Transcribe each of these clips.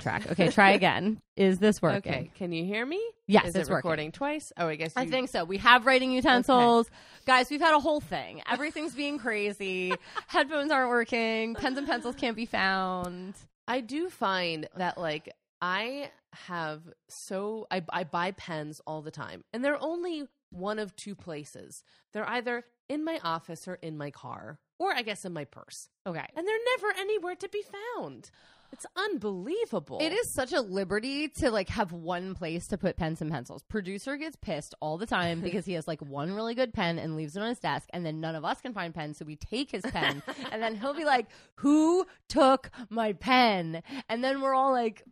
track. Okay, try again. Is this working? Okay, can you hear me? Yes, Is it's it working. recording twice? Oh, I guess I think so. We have writing utensils. Guys, we've had a whole thing. Everything's being crazy. Headphones aren't working. Pens and pencils can't be found. I do find that like I have so I, I buy pens all the time, and they're only one of two places. They're either in my office or in my car, or I guess in my purse, Okay. and they're never anywhere to be found. It's unbelievable. It is such a liberty to like have one place to put pens and pencils. Producer gets pissed all the time because he has like one really good pen and leaves it on his desk, and then none of us can find pens, so we take his pen, and then he'll be like, "Who took my pen?" And then we're all like,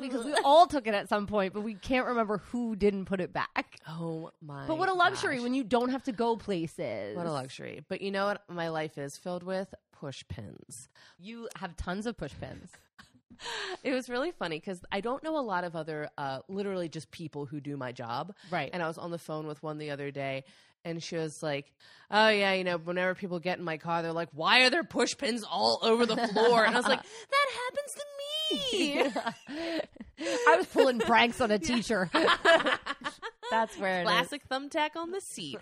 because we all took it at some point, but we can't remember who didn't put it back. Oh my! But what a luxury gosh. when you don't have to go places. What a luxury. But you know what my life is filled with? Push pins. You have tons of push pins. It was really funny because I don't know a lot of other, uh, literally just people who do my job. Right. And I was on the phone with one the other day, and she was like, "Oh yeah, you know, whenever people get in my car, they're like, why are there push pins all over the floor?" And I was like, "That happens to me." I was pulling pranks on a teacher. That's where it is. Classic thumbtack on the seat.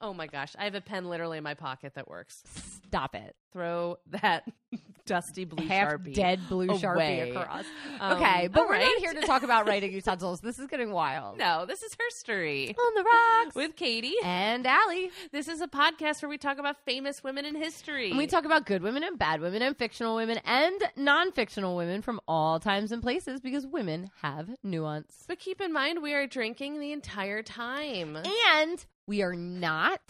Oh my gosh, I have a pen literally in my pocket that works. Stop it. Throw that dusty blue half sharpie. dead blue away. sharpie across. Um, okay, but we're right. not here to talk about writing utensils. This is getting wild. No, this is history On the rocks with Katie. and Allie. This is a podcast where we talk about famous women in history. And we talk about good women and bad women and fictional women and non-fictional women from all times and places because women have nuance. but keep in mind, we are drinking the entire time. And we are not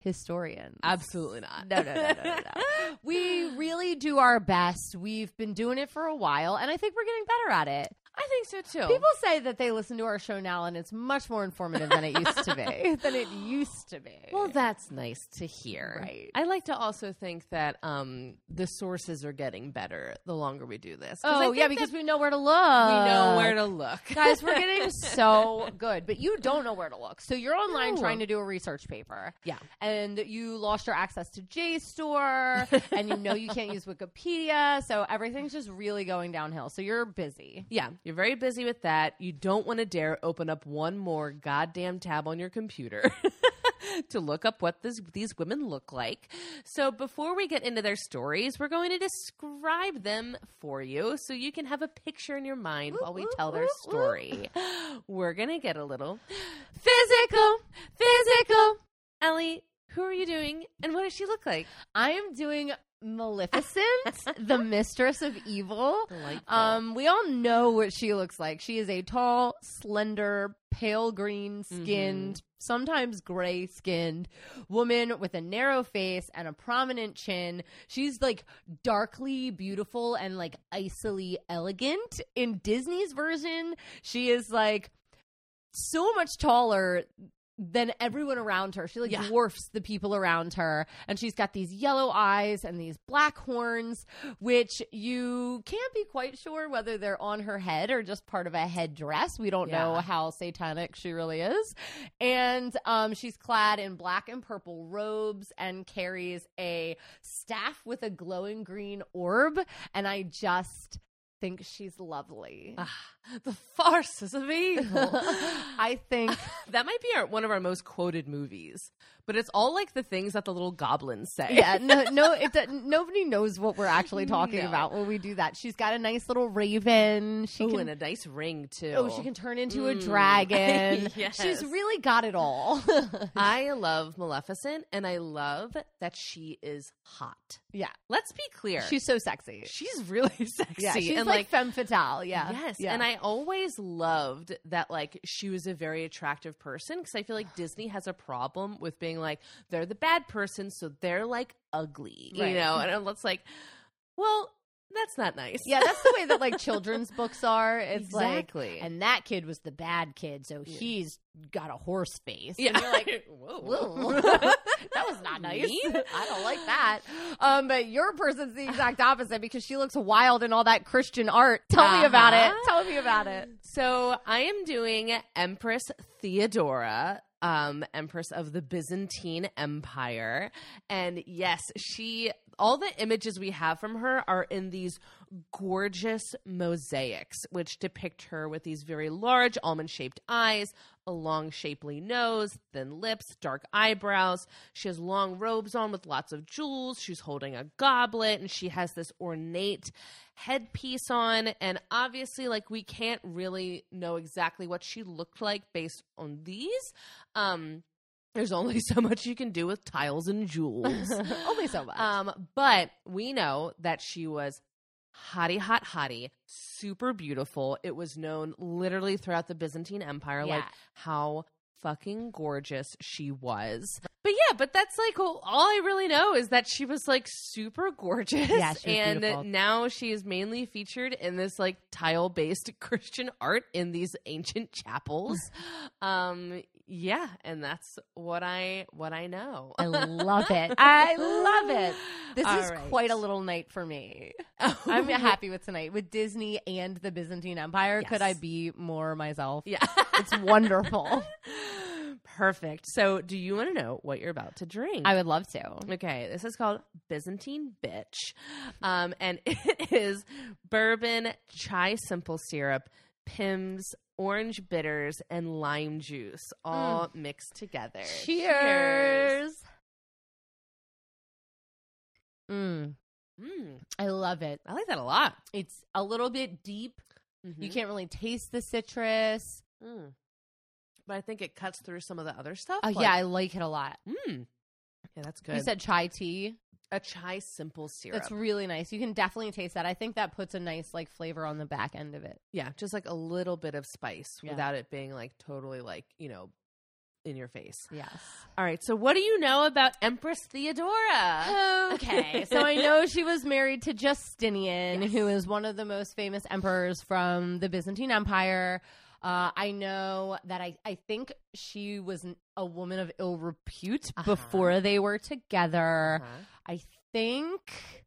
historians. Absolutely not. No, no, no, no, no, no. we really do our best. We've been doing it for a while, and I think we're getting better at it. I think so too. People say that they listen to our show now, and it's much more informative than it used to be. than it used to be. well, that's nice to hear. Right. I like to also think that um, the sources are getting better the longer we do this. Oh yeah, because we know where to look. we know where to look. Guys, we're getting so good, but you don't know where to look. So you're online No. trying to do a research paper. Yeah. And you lost your access to JSTOR, and you know you can't use Wikipedia, so everything's just really going downhill. So you're busy. Yeah, you're very busy with that. You don't want to dare open up one more goddamn tab on your computer to look up what this, these women look like. So before we get into their stories, we're going to describe them for you so you can have a picture in your mind while we tell their story. We're going to get a little Physical, physical. Ellie, who are you doing and what does she look like? I am doing Maleficent, the mistress of evil. Delightful. Um, we all know what she looks like. She is a tall, slender, pale green skinned, sometimes gray skinned woman with a narrow face and a prominent chin. She's like darkly beautiful and like icily elegant. In Disney's version, she is like so much taller than everyone around her. She like Yeah. dwarfs the people around her. And she's got these yellow eyes and these black horns, which you can't be quite sure whether they're on her head or just part of a headdress. We don't know how satanic she really is. And um, she's clad in black and purple robes and carries a staff with a glowing green orb. And I just think she's lovely. Ah, the farces of evil. I think that might be our, one of our most quoted movies, but it's all like the things that the little goblins say. yeah, no, no, it, nobody knows what we're actually talking No. about when we do that. She's got a nice little raven. She Ooh, can, and a nice ring too. oh, she can turn into a Mm. dragon. Yes. She's really got it all. I love Maleficent, and I love that she is hot. Yeah, Let's be clear. she's so sexy. she's really sexy. Yeah, she's and like, femme fatale. Yeah, Yes, yeah. and I always loved that like she was a very attractive person because I feel like Disney has a problem with being like they're the bad person, so they're like ugly, Right. you know. And it's like, well, that's not nice. yeah, that's the way that like children's books are. It's Exactly. like, and that kid was the bad kid, so he's got a horse face. yeah. And you're like, whoa, Whoa. that was not nice. Mean? I don't like that. Um, but your person's the exact opposite because she looks wild in all that Christian art. Tell me about it. Uh-huh. Tell me about it. So I am doing Empress Theodora, um, Empress of the Byzantine Empire. And yes, she all the images we have from her are in these gorgeous mosaics, which depict her with these very large almond shaped eyes, a long, shapely nose, thin lips, dark eyebrows. She has long robes on with lots of jewels. She's holding a goblet, and she has this ornate headpiece on. And obviously, like, we can't really know exactly what she looked like based on these. Um, there's only so much you can do with tiles and jewels. Only so much. Um, but we know that she was hottie, hot, hottie, super beautiful. It was known literally throughout the Byzantine Empire, like how fucking gorgeous she was. But yeah, but that's like all I really know is that she was like super gorgeous. Yeah, she was and beautiful. now she is mainly featured in this like tile based Christian art in these ancient chapels. um, yeah, and that's what I what I know. I love it. I love it. This All is right. quite a little night for me. I'm happy with tonight. With Disney and the Byzantine Empire, could I be more myself? Yeah. It's wonderful. Perfect. So, do you want to know what you're about to drink? I would love to. Okay, this is called Byzantine Bitch. Um, and it is bourbon, chai simple syrup, Pimm's, orange bitters, and lime juice all mixed together. Cheers. Mm, Mm, I love it. I like that a lot. It's a little bit deep. You Mhm. can't really taste the citrus. Mm. But I think it cuts through some of the other stuff. Oh like- yeah, I like it a lot. Mm. Yeah, that's good. You said chai tea. a chai simple syrup. That's really nice. You can definitely taste that. I think that puts a nice like flavor on the back end of it. yeah, just like a little bit of spice Yeah. without it being like totally like, you know, in your face. Yes. All right. So, what do you know about Empress Theodora? Okay, so I know she was married to Justinian, Yes. who is one of the most famous emperors from the Byzantine Empire. Uh, I know that I, I think she was a woman of ill repute Uh-huh. before they were together. Uh-huh. I think.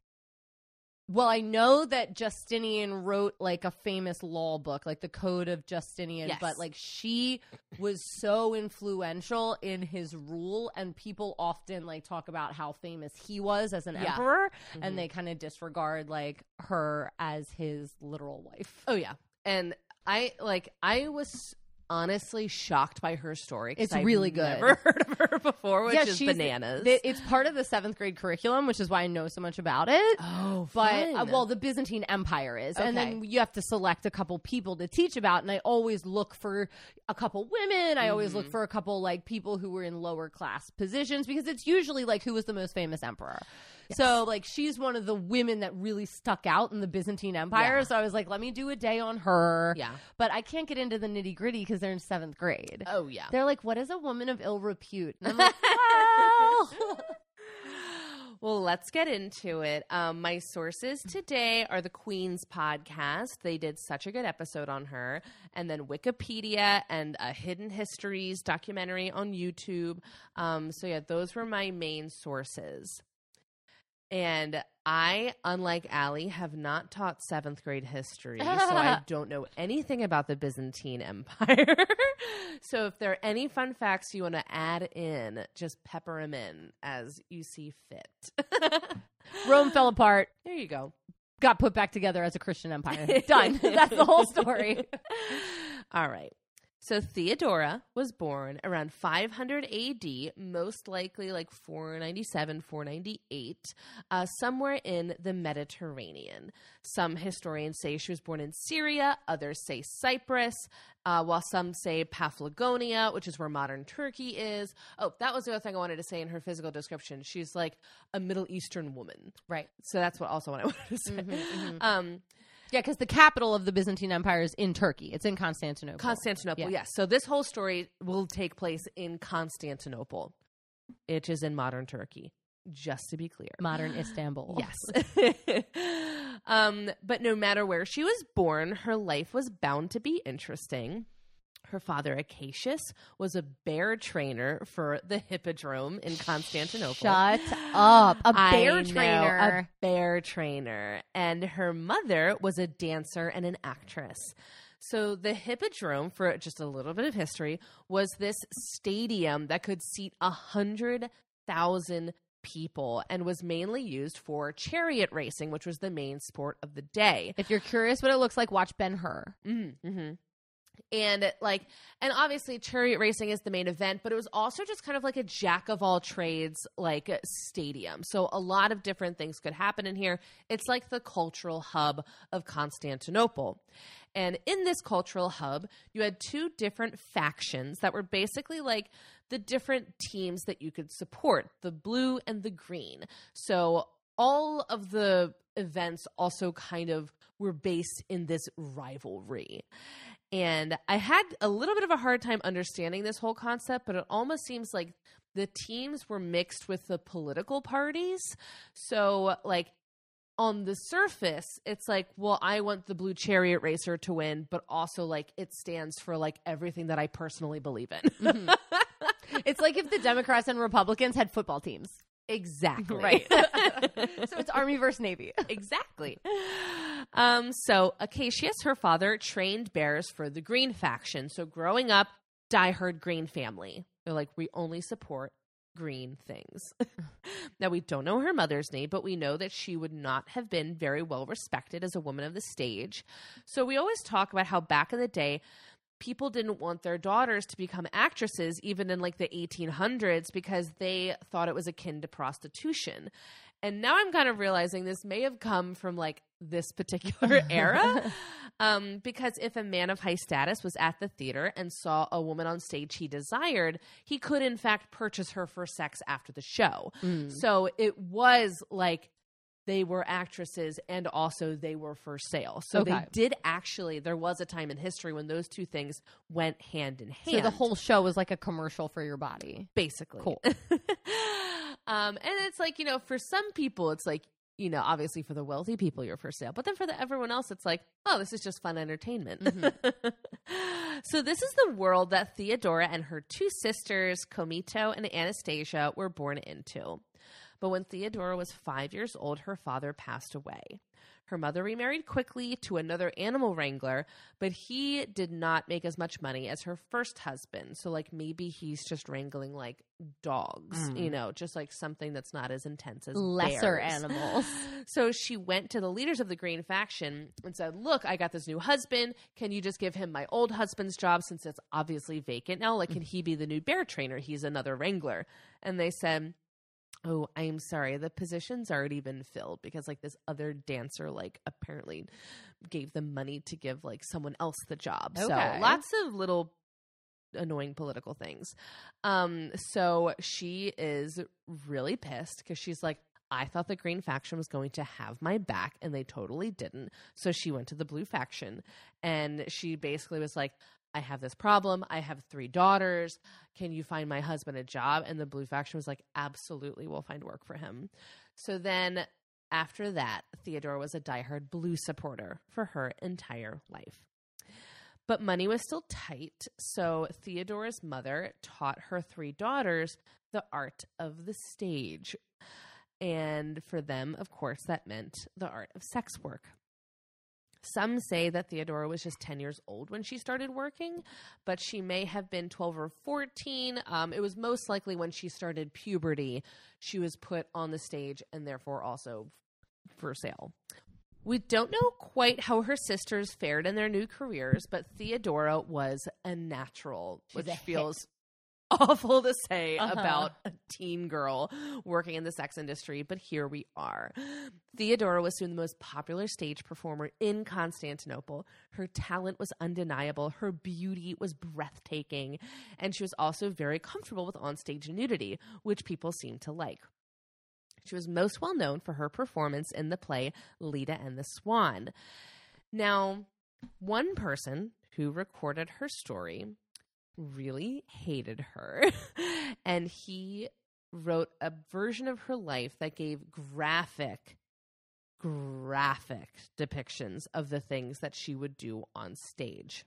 Well, I know that Justinian wrote like a famous law book, like the Code of Justinian, Yes. but like she was so influential in his rule, and people often like talk about how famous he was as an Yeah. emperor, Mhm. and they kind of disregard like her as his literal wife. Oh yeah, and I like I was honestly shocked by her story. It's I've really good. Never heard of her before, which is she's- bananas. th- It's part of the seventh grade curriculum, which is why I know so much about it. oh, but uh, well the byzantine empire is and then you have to select a couple people to teach about and i always look for a couple women i always Mm-hmm. look for a couple like people who were in lower class positions because it's usually like who was the most famous emperor so like she's one of the women that really stuck out in the byzantine empire Yeah. so i was like let me do a day on her yeah. but i can't get into the nitty gritty because they're in seventh grade Oh yeah. they're like what is a woman of ill repute and i'm like well Well, let's get into it. Um, my sources today are the Queen's podcast. They did such a good episode on her, and then Wikipedia and a Hidden Histories documentary on YouTube. Um, so yeah, those were my main sources. And I, unlike Allie, have not taught seventh grade history, so I don't know anything about the Byzantine Empire. so if there are any fun facts you want to add in, just pepper them in as you see fit. rome fell apart there you go. got put back together as a Christian empire. Done. That's the whole story. All right. So Theodora was born around 500 AD, most likely like 497, 498, uh, somewhere in the Mediterranean. Some historians say she was born in Syria, others say Cyprus, uh, while some say Paphlagonia, which is where modern Turkey is. Oh, that was the other thing I wanted to say in her physical description. She's like a Middle Eastern woman. Right. So that's what also what I wanted to say. Mhm, Um, Yeah, because the capital of the Byzantine Empire is in Turkey. It's in Constantinople. Constantinople, Yeah. yes. So this whole story will take place in Constantinople, which is in modern Turkey, just to be clear. Modern Istanbul. Yes. um, but no matter where she was born, her life was bound to be interesting. Her father, Acacius, was a bear trainer for the Hippodrome in Constantinople. Shut up. A bear know, trainer. a bear trainer. And her mother was a dancer and an actress. So the Hippodrome, for just a little bit of history, was this stadium that could seat a hundred thousand people and was mainly used for chariot racing, which was the main sport of the day. If you're curious what it looks like, watch Ben Hur. Mm-hmm. And like, and obviously, chariot racing is the main event, but it was also just kind of like a jack of all trades, like stadium. So a lot of different things could happen in here. It's like the cultural hub of Constantinople. And in this cultural hub, you had two different factions that were basically like the different teams that you could support the blue and the green. So all of the events also kind of were based in this rivalry. And I had a little bit of a hard time understanding this whole concept, but it almost seems like the teams were mixed with the political parties. So, like, on the surface, it's like, well, I want the blue chariot racer to win, but also like it stands for like everything that I personally believe in. Mm-hmm. it's like if the Democrats and Republicans had football teams. Exactly. Right. so it's Army versus Navy. exactly. Um, so Acacius, her father, trained bears for the Green faction. So growing up, diehard Green family. They're like, we only support green things. now, we don't know her mother's name, but we know that she would not have been very well respected as a woman of the stage. So we always talk about how back in the day, people didn't want their daughters to become actresses even in like the 1800s because they thought it was akin to prostitution. And now I'm kind of realizing this may have come from like this particular era. um, because if a man of high status was at the theater and saw a woman on stage he desired, he could in fact purchase her for sex after the show. So it was like they were actresses and also they were for sale. So Okay. they did actually, there was a time in history when those two things went hand in hand. So the whole show was like a commercial for your body. basically. Cool. um, and it's like, you know, for some people, it's like, you know, obviously for the wealthy people, you're for sale. But then for the, everyone else, it's like, oh, this is just fun entertainment. so this is the world that Theodora and her two sisters, Comito and Anastasia, were born into. But when Theodora was five years old, her father passed away. Her mother remarried quickly to another animal wrangler, but he did not make as much money as her first husband. So, like, maybe he's just wrangling like dogs, hmm. you know, just like something that's not as intense as Lesser bears. animals. So she went to the leaders of the Green faction and said, Look, I got this new husband. Can you just give him my old husband's job since it's obviously vacant now? Like, hmm. can he be the new bear trainer? He's another wrangler. And they said, Oh, I'm sorry. The position's already been filled because, like, this other dancer, like, apparently gave them money to give, like, someone else the job. So lots of little annoying political things. Um, so she is really pissed because she's like, I thought the green faction was going to have my back and they totally didn't. So she went to the blue faction and she basically was like, I have this problem. I have three daughters. Can you find my husband a job? And the blue faction was like, absolutely, we'll find work for him. So then after that, Theodora was a diehard blue supporter for her entire life. But money was still tight, so Theodora's mother taught her three daughters the art of the stage. And for them, of course, that meant the art of sex work. Some say that Theodora was just 10 years old when she started working, but she may have been 12 or 14. Um, it was most likely when she started puberty, she was put on the stage and therefore also for sale. We don't know quite how her sisters fared in their new careers, but Theodora was a natural, She's which a feels awful to say Uh-huh. about a teen girl working in the sex industry, but here we are. Theodora was soon the most popular stage performer in Constantinople. Her talent was undeniable, her beauty was breathtaking, and she was also very comfortable with onstage nudity, which people seemed to like. She was most well known for her performance in the play Leda and the Swan. Now, one person who recorded her story really hated her, and he wrote a version of her life that gave graphic, graphic depictions of the things that she would do on stage.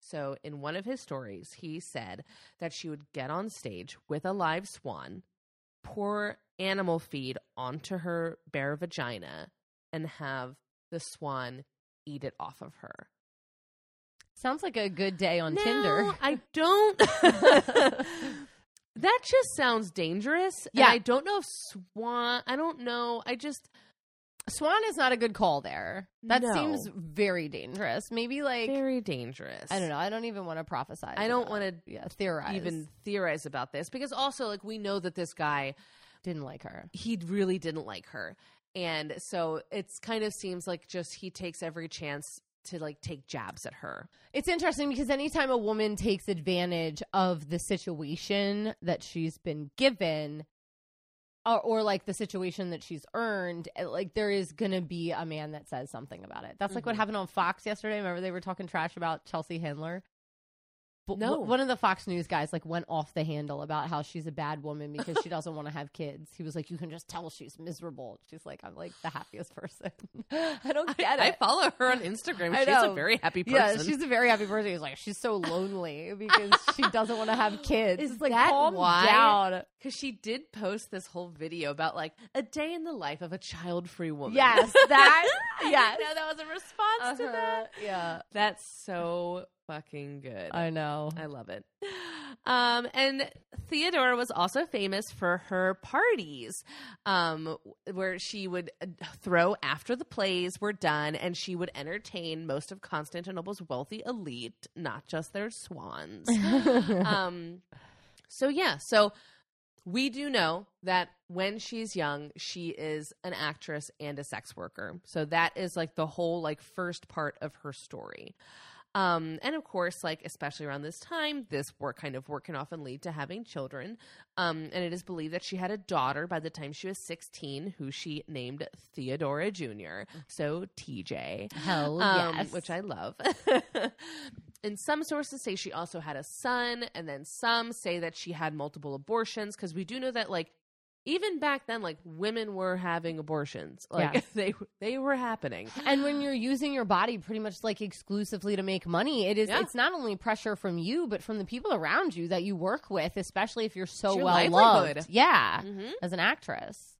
So, in one of his stories, he said that she would get on stage with a live swan, pour animal feed onto her bare vagina, and have the swan eat it off of her. Sounds like a good day on No, Tinder. I don't. That just sounds dangerous. Yeah. And I don't know if Swan. I don't know. I just Swan is not a good call there. That No. seems very dangerous. Maybe like very dangerous. I don't know. I don't even want to prophesy. I don't want to yeah theorize. even theorize about this because also like we know that this guy didn't like her. he really didn't like her, and so it's kind of seems like just he takes every chance to like take jabs at her. It's interesting because anytime a woman takes advantage of the situation that she's been given, or, or like the situation that she's earned, eh, like there is gonna be a man that says something about it. That's like what Mhm. happened on Fox yesterday. Remember they were talking trash about Chelsea Handler. But No. one of the Fox News guys like went off the handle about how she's a bad woman because she doesn't want to have kids. He was like, "You can just tell she's miserable." She's like, "I'm like the happiest person." I don't get I it. I follow her on Instagram. She's a very happy person. Yeah, she's a very happy person. He's like, she's so lonely because she doesn't want to have kids. Is it's like, that calm why? down. because she did post this whole video about like a day in the life of a child-free woman. Yes, that. I yes. know that was a response to Uh-huh, that. Yeah, That's so fucking good. I know. I love it. Um, and Theodora was also famous for her parties, um, where she would uh, throw after the plays were done, and she would entertain most of Constantinople's wealthy elite, not just their swans. um, so yeah, so we do know that when she's young, she is an actress and a sex worker. So that is like the whole like first part of her story. Um, and of course, like especially around this time, this work kind of work can often lead to having children. Um, and it is believed that she had a daughter by the time she was 16, who she named Theodora Jr. So TJ Hell um, yes. which I love. and some sources say she also had a son, and then some say that she had multiple abortions because we do know that like even back then, like women were having abortions, like Yes. they they were happening. and when you're using your body pretty much like exclusively to make money, it is. Yeah. It's not only pressure from you, but from the people around you that you work with, especially if you're so well livelihood. loved. Yeah, hmm as an actress.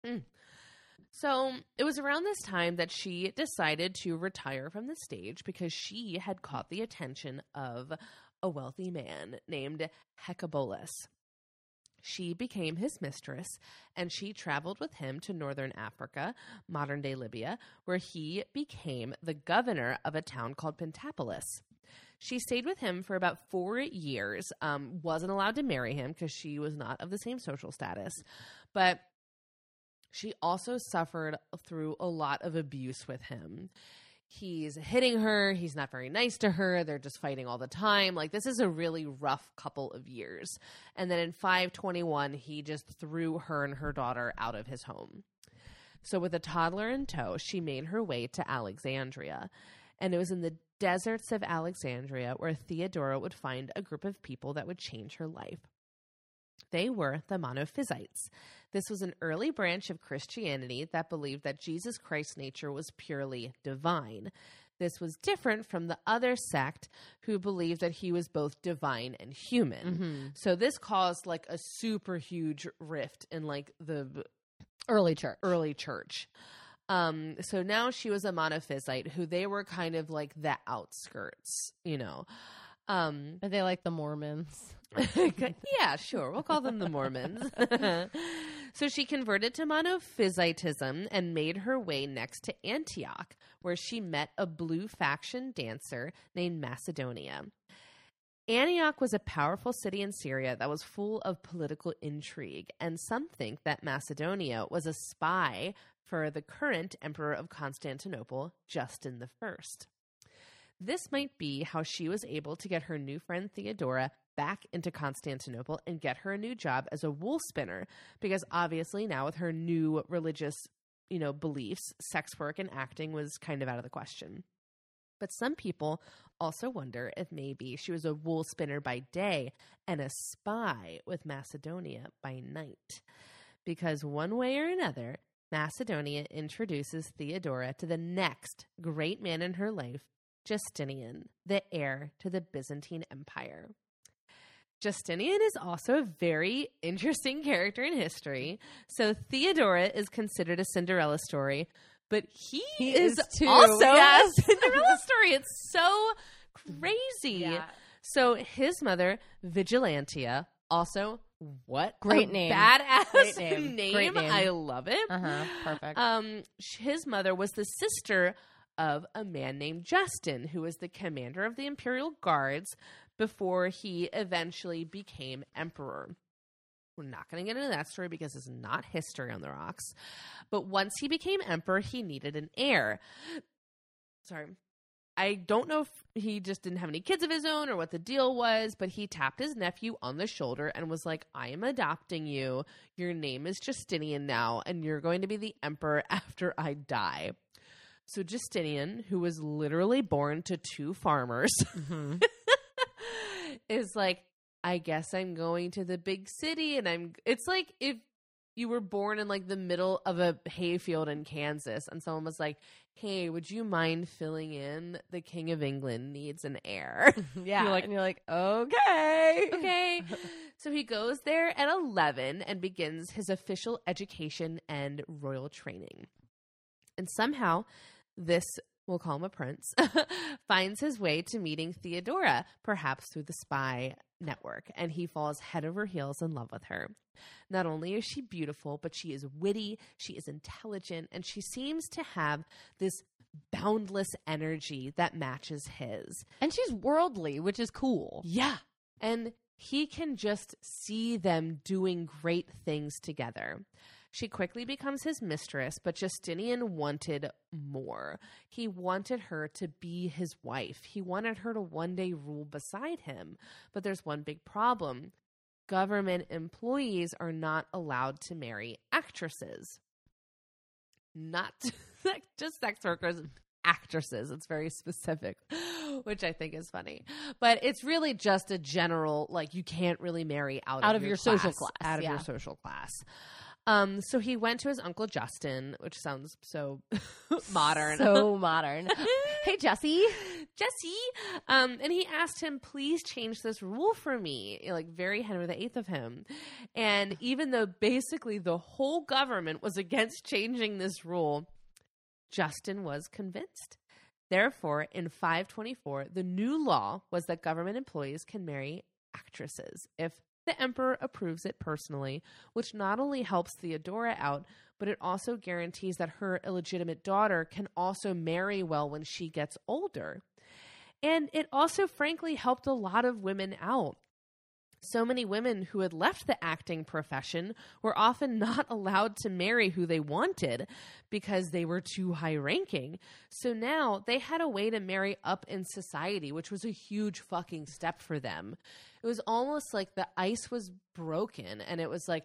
So it was around this time that she decided to retire from the stage because she had caught the attention of a wealthy man named Hecabolus. She became his mistress and she traveled with him to northern Africa, modern day Libya, where he became the governor of a town called Pentapolis. She stayed with him for about four years, um, wasn't allowed to marry him because she was not of the same social status, but she also suffered through a lot of abuse with him. He's hitting her. He's not very nice to her. They're just fighting all the time. Like, this is a really rough couple of years. And then in 521, he just threw her and her daughter out of his home. So, with a toddler in tow, she made her way to Alexandria. And it was in the deserts of Alexandria where Theodora would find a group of people that would change her life. They were the Monophysites. This was an early branch of Christianity that believed that Jesus Christ's nature was purely divine. This was different from the other sect who believed that he was both divine and human. Mm-hmm. So this caused like a super huge rift in like the Early church. early church. Um, so now she was a monophysite who they were kind of like the outskirts, you know. Um, Are they like the Mormons? yeah, sure. We'll call them the Mormons. so she converted to monophysitism and made her way next to Antioch, where she met a blue faction dancer named Macedonia. Antioch was a powerful city in Syria that was full of political intrigue, and some think that Macedonia was a spy for the current emperor of Constantinople, Justin I. This might be how she was able to get her new friend Theodora back into Constantinople and get her a new job as a wool spinner because obviously now with her new religious, you know, beliefs, sex work and acting was kind of out of the question. But some people also wonder if maybe she was a wool spinner by day and a spy with Macedonia by night. Because one way or another, Macedonia introduces Theodora to the next great man in her life, Justinian, the heir to the Byzantine Empire. Justinian is also a very interesting character in history. So Theodora is considered a Cinderella story, but he, He is, is too, also yes. a Cinderella story. It's so crazy. So his mother, Vigilantia, also what Great a name. badass Great name. name. Great name. I love it. Uh huh. Perfect. Um, his mother was the sister of a man named Justin, who was the commander of the Imperial Guards before he eventually became emperor. We're not going to get into that story because it's not history on the rocks. But once he became emperor, he needed an heir. Sorry. I don't know if he just didn't have any kids of his own or what the deal was, but he tapped his nephew on the shoulder and was like, I am adopting you. Your name is Justinian now, and you're going to be the emperor after I die. So, Justinian, who was literally born to two farmers, Mhm. is like, I guess I'm going to the big city, and I'm. It's like if you were born in like the middle of a hayfield in Kansas, and someone was like, "Hey, would you mind filling in? The King of England needs an heir." Yeah. You're like, and you're like, okay. okay. So he goes there at 11 and begins his official education and royal training. And somehow, this, we'll call him a prince, finds his way to meeting Theodora, perhaps through the spy network, and he falls head over heels in love with her. Not only is she beautiful, but she is witty, she is intelligent, and she seems to have this boundless energy that matches his. And she's worldly, which is cool. Yeah. And he can just see them doing great things together. She quickly becomes his mistress, but Justinian wanted more. He wanted her to be his wife. He wanted her to one day rule beside him. But there's one big problem government employees are not allowed to marry actresses. Not just sex workers, actresses. It's very specific, which I think is funny. But it's really just a general like you can't really marry out, Out of, of your social class, class, out of your social class. Um, so he went to his uncle Justin, which sounds so modern. So modern. hey, Jesse. Jesse, um, and he asked him, "Please change this rule for me." Like very Henry VIII of him, and even though basically the whole government was against changing this rule, Justin was convinced. Therefore, in 524, the new law was that government employees can marry actresses if the emperor approves it personally, which not only helps Theodora out, but it also guarantees that her illegitimate daughter can also marry well when she gets older. And it also, frankly, helped a lot of women out. So many women who had left the acting profession were often not allowed to marry who they wanted because they were too high ranking. So now they had a way to marry up in society, which was a huge fucking step for them. It was almost like the ice was broken and it was like,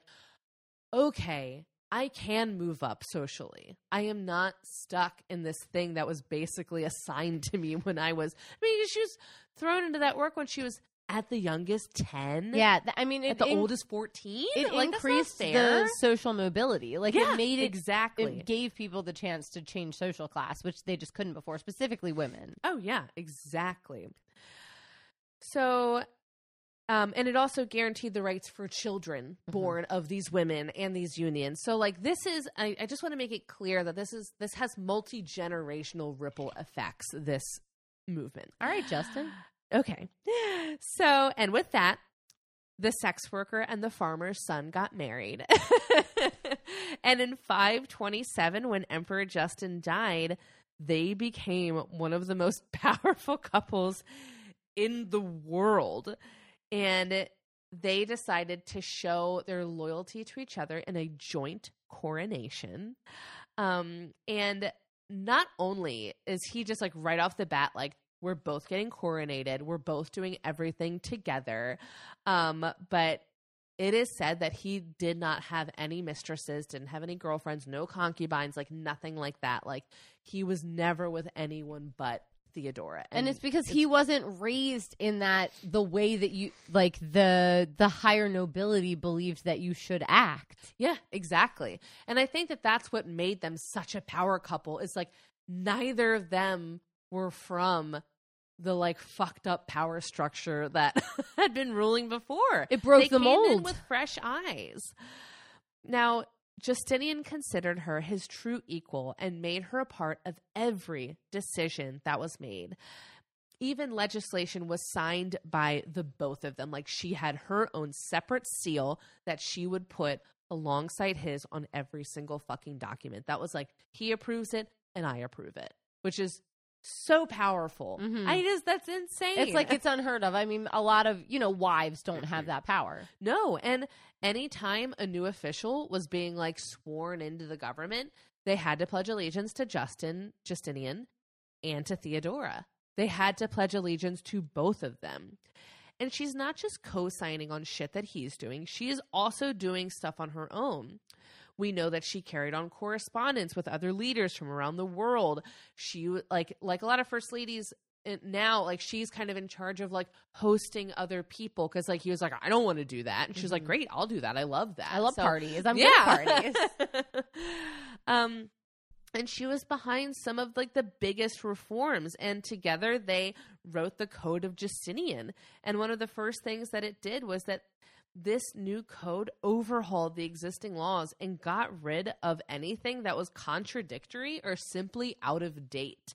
okay, I can move up socially. I am not stuck in this thing that was basically assigned to me when I was. I mean, she was thrown into that work when she was at the youngest 10. Yeah, th- I mean, it, At the oldest 14? it like, increased the social mobility. Like yeah, it made it exactly. It gave people the chance to change social class, which they just couldn't before, specifically women. Oh yeah, exactly. So um and it also guaranteed the rights for children Mhm. born of these women and these unions. So like this is I, I just want to make it clear that this is this has multi-generational ripple effects, this movement. All right, Justin. Okay. So, and with that, the sex worker and the farmer's son got married. and in 527, when Emperor Justin died, they became one of the most powerful couples in the world. And they decided to show their loyalty to each other in a joint coronation. Um, and not only is he just like right off the bat, like, we're both getting coronated, we're both doing everything together. Um, but it is said that he did not have any mistresses, didn't have any girlfriends, no concubines, like nothing like that. Like he was never with anyone but Theodora. And, it's because he wasn't raised in that the way that you like the the higher nobility believed that you should act. Yeah, exactly. And I think that that's what made them such a power couple. Is like neither of them were from the like fucked up power structure that had been ruling before. It broke they the came in mold. with fresh eyes. Now, Justinian considered her his true equal and made her a part of every decision that was made. even legislation was signed by the both of them. Like she had her own separate seal that she would put alongside his on every single fucking document. That was like he approves it and I approve it, which is so powerful. Mhm. I just that's insane. It's like it's unheard of. I mean, a lot of, you know, wives don't have that power. no, and anytime a new official was being like sworn into the government, they had to pledge allegiance to Justin, Justinian, and to Theodora. They had to pledge allegiance to both of them. And she's not just co signing on shit that he's doing, she is also doing stuff on her own. We know that she carried on correspondence with other leaders from around the world. She like like a lot of first ladies uh, now like she's kind of in charge of like hosting other people cuz like he was like I don't want to do that. And she was like Mhm. great, I'll do that. I love that. I love So- parties. I'm good at parties. um and she was behind some of like the biggest reforms and together they wrote the code of justinian and one of the first things that it did was that this new code overhauled the existing laws and got rid of anything that was contradictory or simply out of date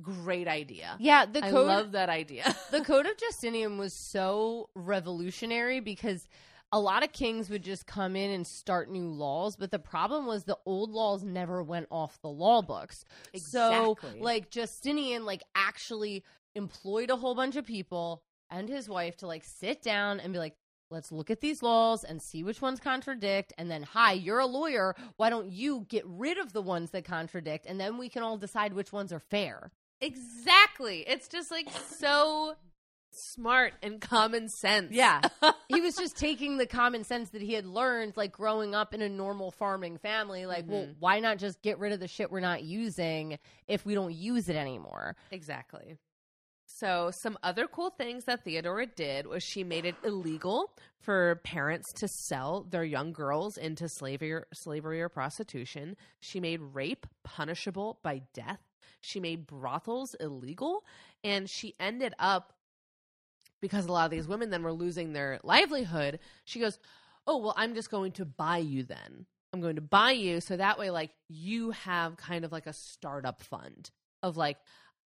great idea Yeah, the code. i love that idea the code of Justinian was so revolutionary because a lot of kings would just come in and start new laws, but the problem was the old laws never went off the law books. Exactly. So, like Justinian, like actually employed a whole bunch of people and his wife to like sit down and be like, let's look at these laws and see which ones contradict. And then, hi, you're a lawyer. Why don't you get rid of the ones that contradict? And then we can all decide which ones are fair. exactly it's just like so smart and common sense Yeah. he was just taking the common sense that he had learned like growing up in a normal farming family like well Mhm. why not just get rid of the shit we're not using if we don't use it anymore Exactly. So, some other cool things that Theodora did was she made it illegal for parents to sell their young girls into slavery, slavery or prostitution. She made rape punishable by death. She made brothels illegal, and she ended up because a lot of these women then were losing their livelihood. She goes, "Oh well, I'm just going to buy you then. I'm going to buy you so that way, like you have kind of like a startup fund of like."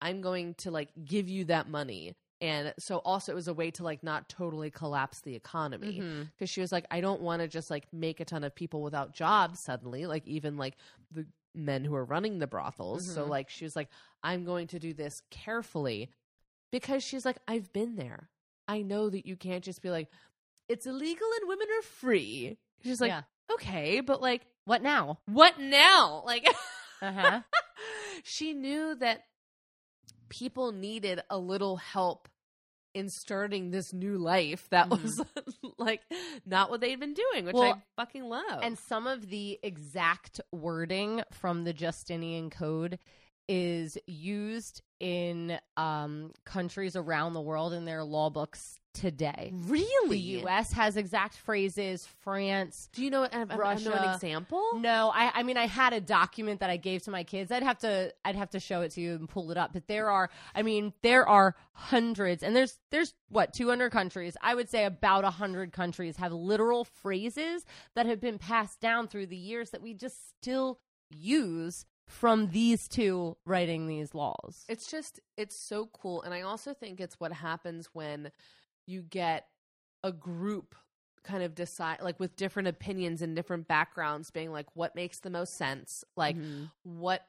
I'm going to like give you that money. And so also it was a way to like not totally collapse the economy because she was like, I don't want to just like make a ton of people without jobs suddenly, like even like the men who are running the brothels. So Mhm. like she was like, I'm going to do this carefully because she's like, I've been there. I know that you can't just be like, it's illegal and women are free. She's like, Yeah. okay, but like, what now what now? Like, uh-huh she knew that people needed a little help in starting this new life that Mhm. was like not what they'd been doing, which Well, I fucking love. and some of the exact wording from the Justinian Code is used in um, countries around the world in their law books today. really, The U.S. has exact phrases. France, Do you know? I, I know an Russia. example. No, I, I mean I had a document that I gave to my kids. I'd have to I'd have to show it to you and pull it up. But there are I mean there are hundreds and there's there's what 200 countries. I would say about 100 countries have literal phrases that have been passed down through the years that we just still use from these two writing these laws. It's just it's so cool, and I also think it's what happens when you get a group kind of decide like with different opinions and different backgrounds being like what makes the most sense like Mhm. what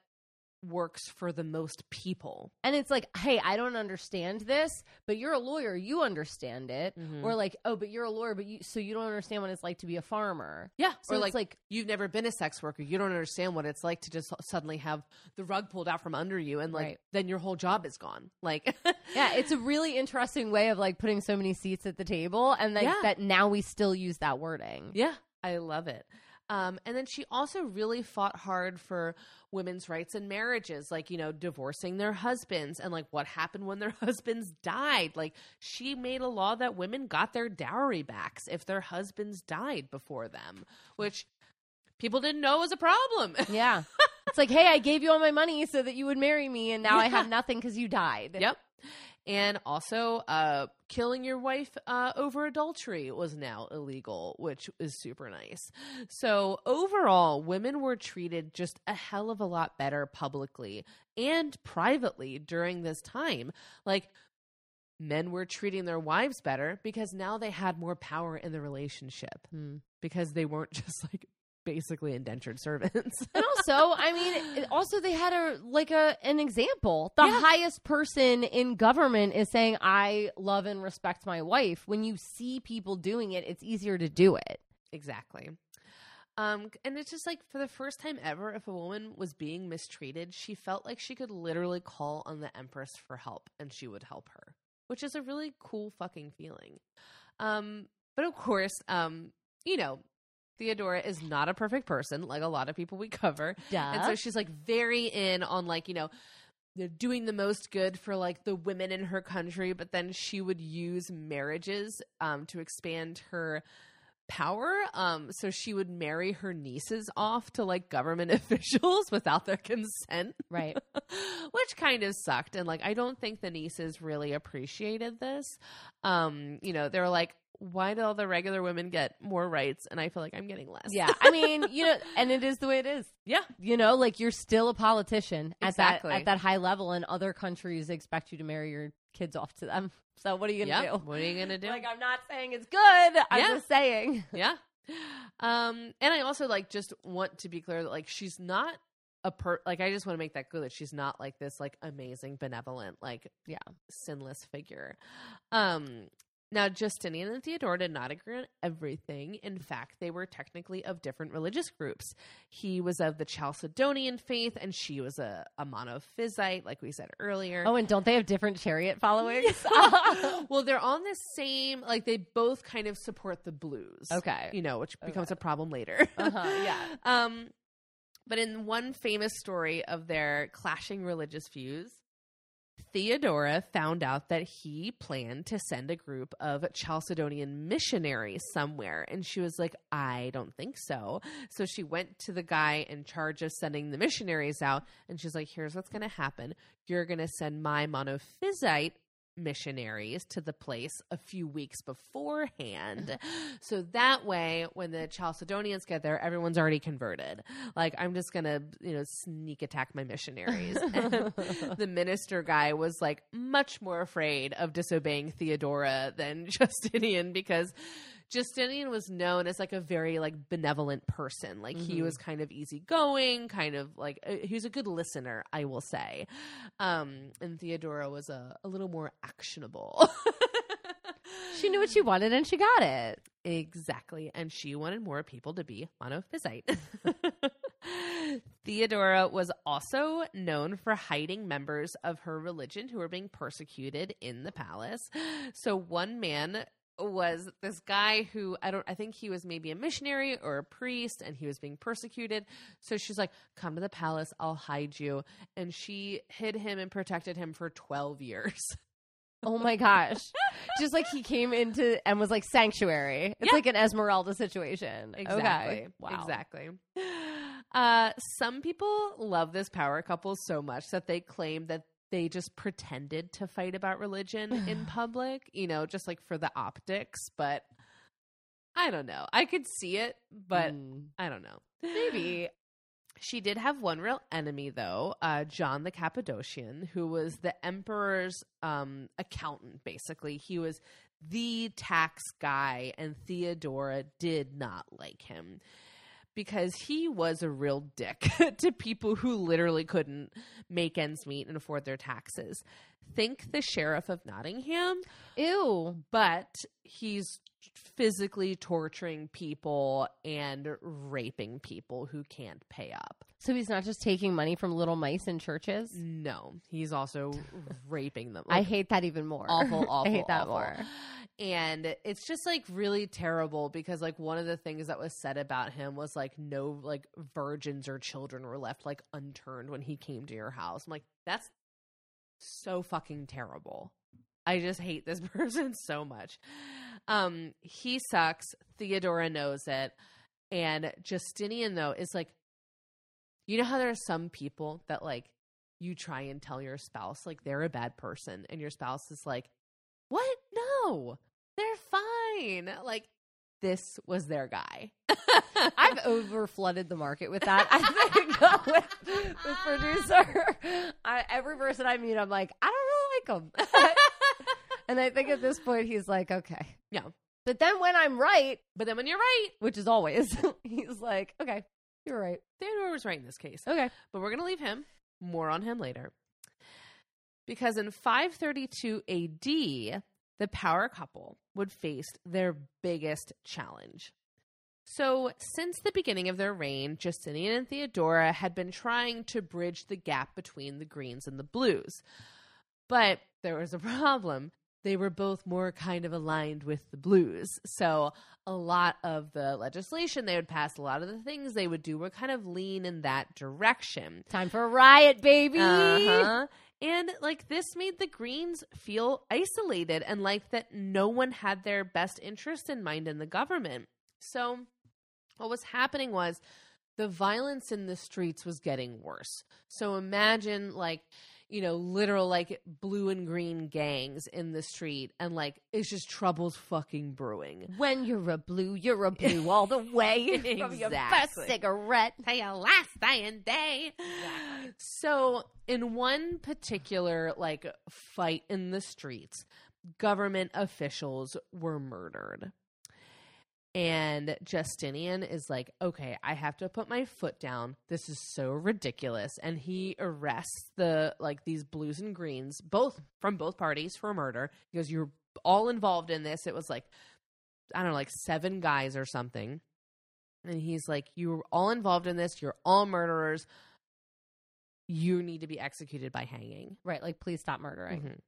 works for the most people And it's like, hey, I don't understand this, but you're a lawyer, you understand it. Mhm. Or like, oh, but you're a lawyer, but you so you don't understand what it's like to be a farmer. yeah So or it's like, like you've never been a sex worker you don't understand what it's like to just suddenly have the rug pulled out from under you and like Right. then your whole job is gone like yeah, it's a really interesting way of like putting so many seats at the table, and like Yeah. that now we still use that wording. Yeah, I love it. Um, and then she also really fought hard for women's rights in marriages, like, you know, divorcing their husbands and like what happened when their husbands died. Like, she made a law that women got their dowry backs if their husbands died before them, which people didn't know was a problem. Yeah, it's like, hey, I gave you all my money so that you would marry me, and now I have nothing because you died. Yep. And also, uh, killing your wife uh, over adultery was now illegal, which is super nice. So, overall, women were treated just a hell of a lot better publicly and privately during this time. Like, men were treating their wives better because now they had more power in the relationship Hmm. because they weren't just like basically indentured servants. And also, I mean, also they had a like a an example. The Yeah. highest person in government is saying, "I love and respect my wife." When you see people doing it, it's easier to do it. exactly. Um, and it's just like for the first time ever, if a woman was being mistreated, she felt like she could literally call on the Empress for help and she would help her, which is a really cool fucking feeling. Um, but of course, um, you know, Theodora is not a perfect person, like a lot of people we cover. And so she's like very in on like, you know, doing the most good for like the women in her country, but then she would use marriages um to expand her power. Um so she would marry her nieces off to like government officials without their consent. right. Which kind of sucked. And like I don't think the nieces really appreciated this. Um, you know, they were like, why do all the regular women get more rights and I feel like I'm getting less? Yeah, I mean, you know, and it is the way it is. Yeah. You know, like you're still a politician at that at that high level, and other countries expect you to marry your kids off to them. So what are you gonna do? What are you gonna do? Like, I'm not saying it's good. I'm Yeah. just saying. yeah um and i also like just want to be clear that like she's not a per like i just want to make that clear that she's not like this like amazing benevolent like Yeah. sinless figure um now justinian and theodora did not agree on everything in fact they were technically of different religious groups he was of the chalcedonian faith and she was a, a monophysite like we said earlier Oh, and don't they have different chariot followings? well they're on the same like they both kind of support the blues okay. you know, which becomes a problem later. Uh-huh, yeah. Um, but in one famous story of their clashing religious views, Theodora found out that he planned to send a group of Chalcedonian missionaries somewhere. And she was like, I don't think so. So she went to the guy in charge of sending the missionaries out. And she's like, here's what's going to happen. You're going to send my monophysite missionaries to the place a few weeks beforehand. so that way, when the Chalcedonians get there, everyone's already converted. Like, I'm just going to, you know, sneak attack my missionaries. And the minister guy was like much more afraid of disobeying Theodora than Justinian because Justinian was known as like a very like benevolent person. Like he Mhm. was kind of easygoing, kind of like uh, he was a good listener, I will say. Um, and Theodora was a, a little more actionable. She knew what she wanted and she got it. Exactly. And she wanted more people to be monophysite. Theodora was also known for hiding members of her religion who were being persecuted in the palace. So one man was this guy who I don't I think he was maybe a missionary or a priest and he was being persecuted. So she's like, "Come to the palace, I'll hide you." And she hid him and protected him for 12 years. Oh my gosh. Just like he came into and was like sanctuary. It's Yeah. like an Esmeralda situation. Exactly. Okay. Wow. Exactly. Uh, some people love this power couple so much that they claim that they just pretended to fight about religion in public, you know, just like for the optics. But I don't know. I could see it, but Mm. I don't know. maybe. She did have one real enemy, though, uh, John the Cappadocian, who was the emperor's um, accountant, basically. He was the tax guy, and Theodora did not like him because he was a real dick to people who literally couldn't make ends meet and afford their taxes. Think the sheriff of Nottingham, Ew. but he's physically torturing people and raping people who can't pay up. So he's not just taking money from little mice in churches? No, he's also raping them. I hate that even more. awful, awful. I hate that awful. more. And it's just like really terrible because like one of the things that was said about him was like no like virgins or children were left like unturned when he came to your house. I'm like, that's so fucking terrible. I just hate this person so much. Um, he sucks. Theodora knows it. And Justinian though is like you know how there are some people that like you try and tell your spouse like they're a bad person and your spouse is like what no they're fine like this was their guy I've over flooded the market with that. I think with, with producer. I, every person I meet, I'm like, I don't really like him. and I think at this point he's like, okay. Yeah. But then when I'm right, But then when you're right, which is always, he's like, okay, you're right. Theodore was right in this case. Okay. But we're going to leave him. More on him later. Because in 532 AD, the power couple would face their biggest challenge. So, since the beginning of their reign, Justinian and Theodora had been trying to bridge the gap between the Greens and the Blues. But there was a problem. They were both more kind of aligned with the Blues. So, a lot of the legislation they would pass, a lot of the things they would do were kind of lean in that direction. Time for a riot, baby. Uh-huh. And like this made the Greens feel isolated and like that no one had their best interest in mind in the government. So what was happening was the violence in the streets was getting worse. So imagine like you know, literal like blue and green gangs in the street, and like it's just troubles fucking brewing. When you're a blue, you're a blue all the way. From your first cigarette. to your last dying day. So, in one particular like fight in the streets, government officials were murdered. And Justinian is like, okay, I have to put my foot down. This is so ridiculous. And he arrests the like these blues and greens, both from both parties for murder. He goes, You're all involved in this. It was like, I don't know, like seven guys or something. And he's like, You're all involved in this. You're all murderers. You need to be executed by hanging. Right, like please stop murdering. Mhm.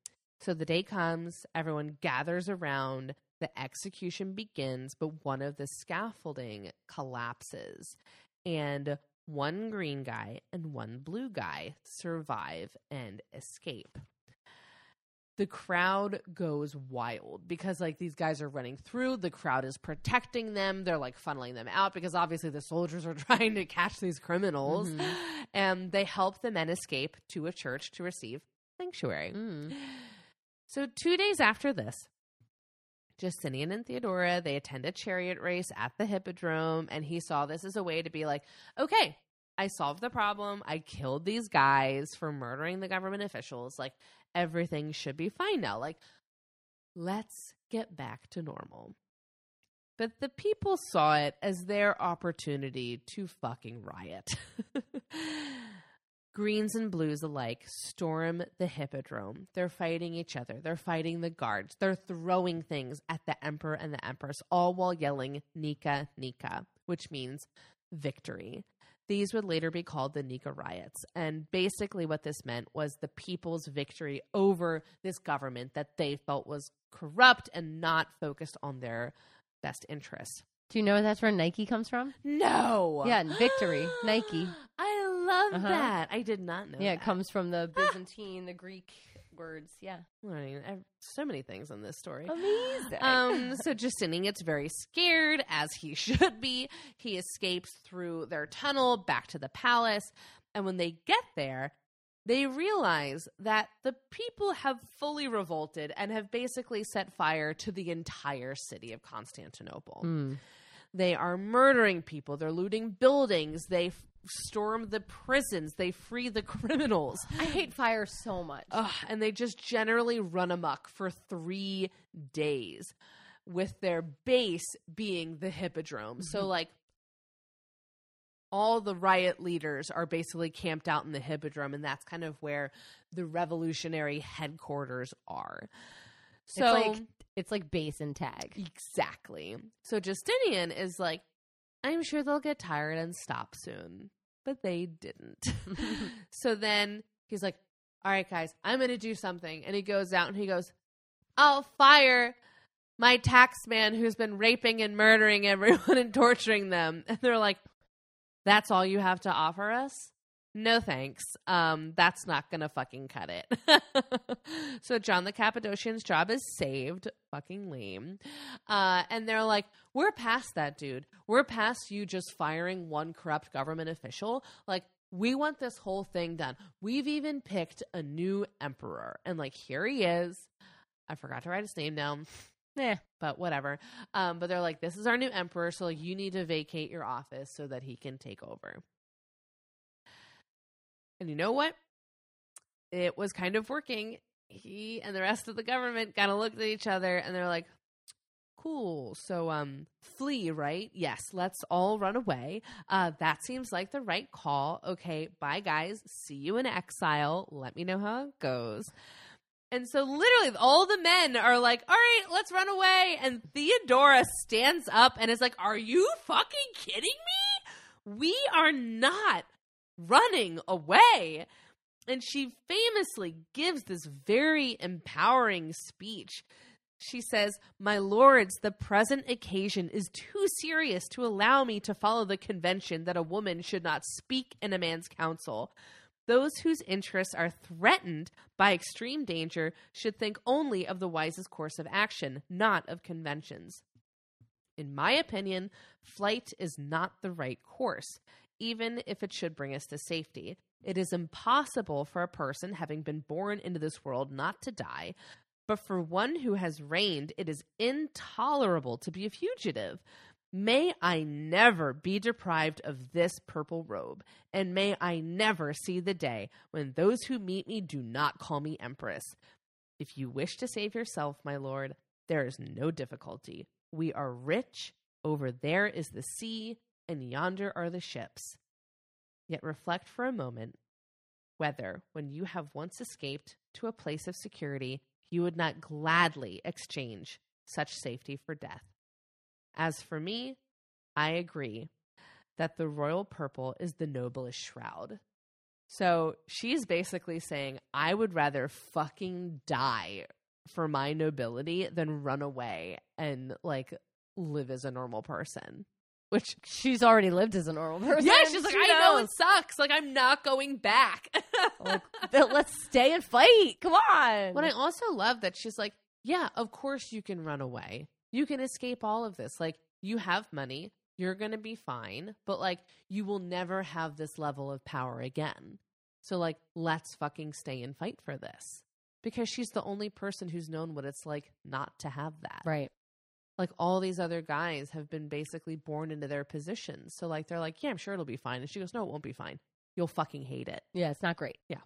So the day comes, everyone gathers around, the execution begins, but one of the scaffolding collapses. And one green guy and one blue guy survive and escape. The crowd goes wild because, like, these guys are running through. The crowd is protecting them. They're like funneling them out because obviously the soldiers are trying to catch these criminals. Mhm. And they help the men escape to a church to receive sanctuary. Mm. So two days after this, Justinian and Theodora they attend a chariot race at the hippodrome, and he saw this as a way to be like, okay, I solved the problem. I killed these guys for murdering the government officials. Like everything should be fine now. Like let's get back to normal. But the people saw it as their opportunity to fucking riot. Greens and blues alike storm the hippodrome. They're fighting each other. They're fighting the guards. They're throwing things at the emperor and the empress, all while yelling Nika, Nika, which means victory. These would later be called the Nika riots. And basically, what this meant was the people's victory over this government that they felt was corrupt and not focused on their best interests. Do you know that's where Nike comes from? No. Yeah, victory, Nike. I love Uh-huh. that. I did not know. Yeah, it comes from the Byzantine, the Greek words. Yeah. learning so many things in this story. Amazing. Um, so Justinian gets very scared, as he should be. He escapes through their tunnel back to the palace. And when they get there, they realize that the people have fully revolted and have basically set fire to the entire city of Constantinople. Mm. They are murdering people, they're looting buildings, they f- storm the prisons, they free the criminals. I hate fire so much. Ugh, and they just generally run amok for three days with their base being the hippodrome. So, mm-hmm. like, all the riot leaders are basically camped out in the hippodrome, and that's kind of where the revolutionary headquarters are. So, it's like it's like base and tag. exactly. So, Justinian is like, I'm sure they'll get tired and stop soon. But they didn't. so then he's like, All right, guys, I'm going to do something. And he goes out and he goes, I'll fire my tax man who's been raping and murdering everyone and torturing them. And they're like, That's all you have to offer us? No thanks. Um, that's not gonna fucking cut it. so John the Cappadocian's job is saved. Fucking lame. Uh, and they're like, we're past that, dude. We're past you just firing one corrupt government official. Like, we want this whole thing done. We've even picked a new emperor, and like, here he is. I forgot to write his name down Yeah. but whatever. Um, but they're like, this is our new emperor, so like, you need to vacate your office so that he can take over. And you know what? It was kind of working. he and the rest of the government kind of looked at each other and they're like, cool. So, um, flee, right? Yes, let's all run away. Uh, that seems like the right call. Okay, bye, guys. See you in exile. Let me know how it goes. And so, literally, all the men are like, all right, let's run away. And Theodora stands up and is like, are you fucking kidding me? We are not running away. And she famously gives this very empowering speech. She says, My lords, the present occasion is too serious to allow me to follow the convention that a woman should not speak in a man's council. Those whose interests are threatened by extreme danger should think only of the wisest course of action, not of conventions. In my opinion, flight is not the right course, even if it should bring us to safety. It is impossible for a person having been born into this world not to die, but for one who has reigned, it is intolerable to be a fugitive. May I never be deprived of this purple robe, and may I never see the day when those who meet me do not call me empress. If you wish to save yourself, my lord, there is no difficulty. We are rich, over there is the sea, and yonder are the ships. Yet reflect for a moment whether, when you have once escaped to a place of security, you would not gladly exchange such safety for death. As for me, I agree that the royal purple is the noblest shroud. So she's basically saying, I would rather fucking die for my nobility than run away and like live as a normal person. Which she's already lived as a normal person. Yeah, she's like, she I knows. know it sucks. Like, I'm not going back. like, let's stay and fight. Come on. But I also love that she's like, yeah, of course you can run away. You can escape all of this. Like, you have money. You're going to be fine. But, like, you will never have this level of power again. So, like, let's fucking stay and fight for this. Because she's the only person who's known what it's like not to have that. Right like all these other guys have been basically born into their positions. So like they're like, yeah, I'm sure it'll be fine. And she goes, no, it won't be fine. You'll fucking hate it. Yeah, it's not great. Yeah.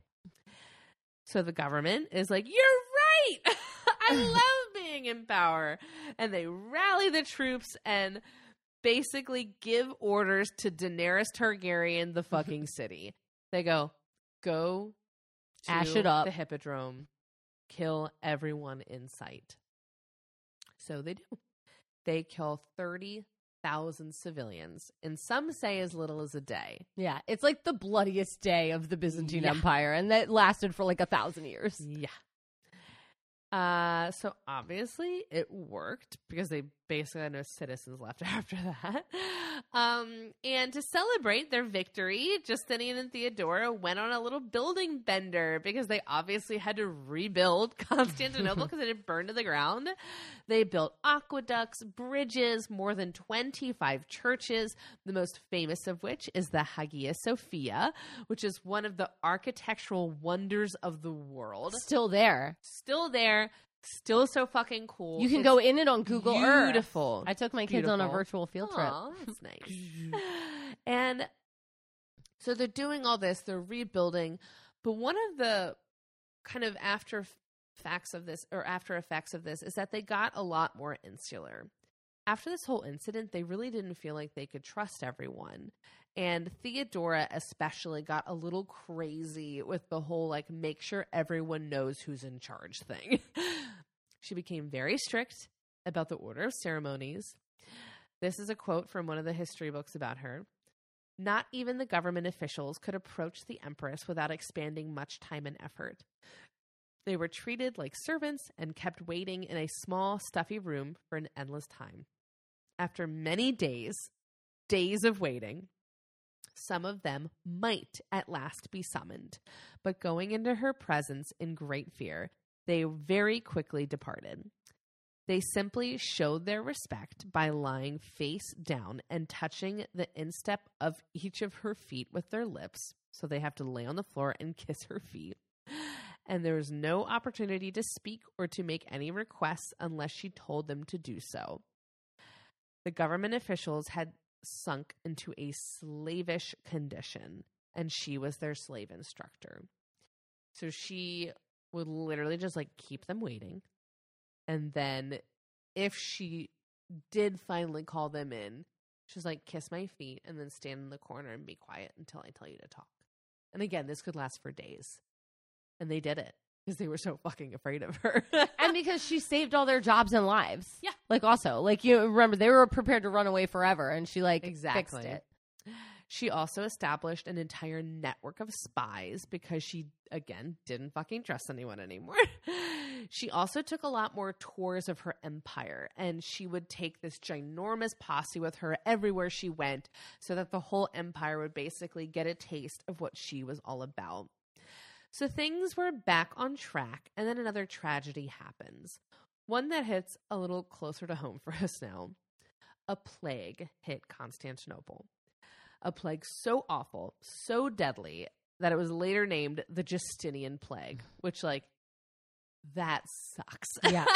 So the government is like, you're right. I love being in power. And they rally the troops and basically give orders to Daenerys Targaryen, the fucking city. They go, go ash it up the hippodrome, kill everyone in sight. So they do they kill 30,000 civilians, and some say as little as a day. Yeah, it's like the bloodiest day of the Byzantine yeah. Empire, and that lasted for like a thousand years. Yeah. Uh, so obviously it worked because they basically had no citizens left after that. Um, and to celebrate their victory, Justinian and Theodora went on a little building bender because they obviously had to rebuild Constantinople because it had burned to the ground. They built aqueducts, bridges, more than 25 churches, the most famous of which is the Hagia Sophia, which is one of the architectural wonders of the world. Still there. Still there Still so fucking cool. You can it's go in it on Google beautiful. Earth. Beautiful. I took my kids beautiful. on a virtual field trip. Aww, that's nice. and so they're doing all this, they're rebuilding, but one of the kind of after facts of this or after effects of this is that they got a lot more insular. After this whole incident, they really didn't feel like they could trust everyone. And Theodora especially got a little crazy with the whole like make sure everyone knows who's in charge thing. she became very strict about the order of ceremonies. This is a quote from one of the history books about her. Not even the government officials could approach the empress without expanding much time and effort. They were treated like servants and kept waiting in a small, stuffy room for an endless time. After many days, days of waiting, some of them might at last be summoned, but going into her presence in great fear, they very quickly departed. They simply showed their respect by lying face down and touching the instep of each of her feet with their lips. So they have to lay on the floor and kiss her feet. And there was no opportunity to speak or to make any requests unless she told them to do so. The government officials had sunk into a slavish condition, and she was their slave instructor. So she would literally just like keep them waiting. And then if she did finally call them in, she's like, kiss my feet and then stand in the corner and be quiet until I tell you to talk. And again, this could last for days. And they did it because they were so fucking afraid of her. and because she saved all their jobs and lives. Yeah. Like also, like you remember they were prepared to run away forever and she like Exactly. fixed it. She also established an entire network of spies because she, again, didn't fucking trust anyone anymore. she also took a lot more tours of her empire, and she would take this ginormous posse with her everywhere she went so that the whole empire would basically get a taste of what she was all about. So things were back on track, and then another tragedy happens. One that hits a little closer to home for us now. A plague hit Constantinople a plague so awful, so deadly that it was later named the Justinian plague, which like that sucks. Yeah.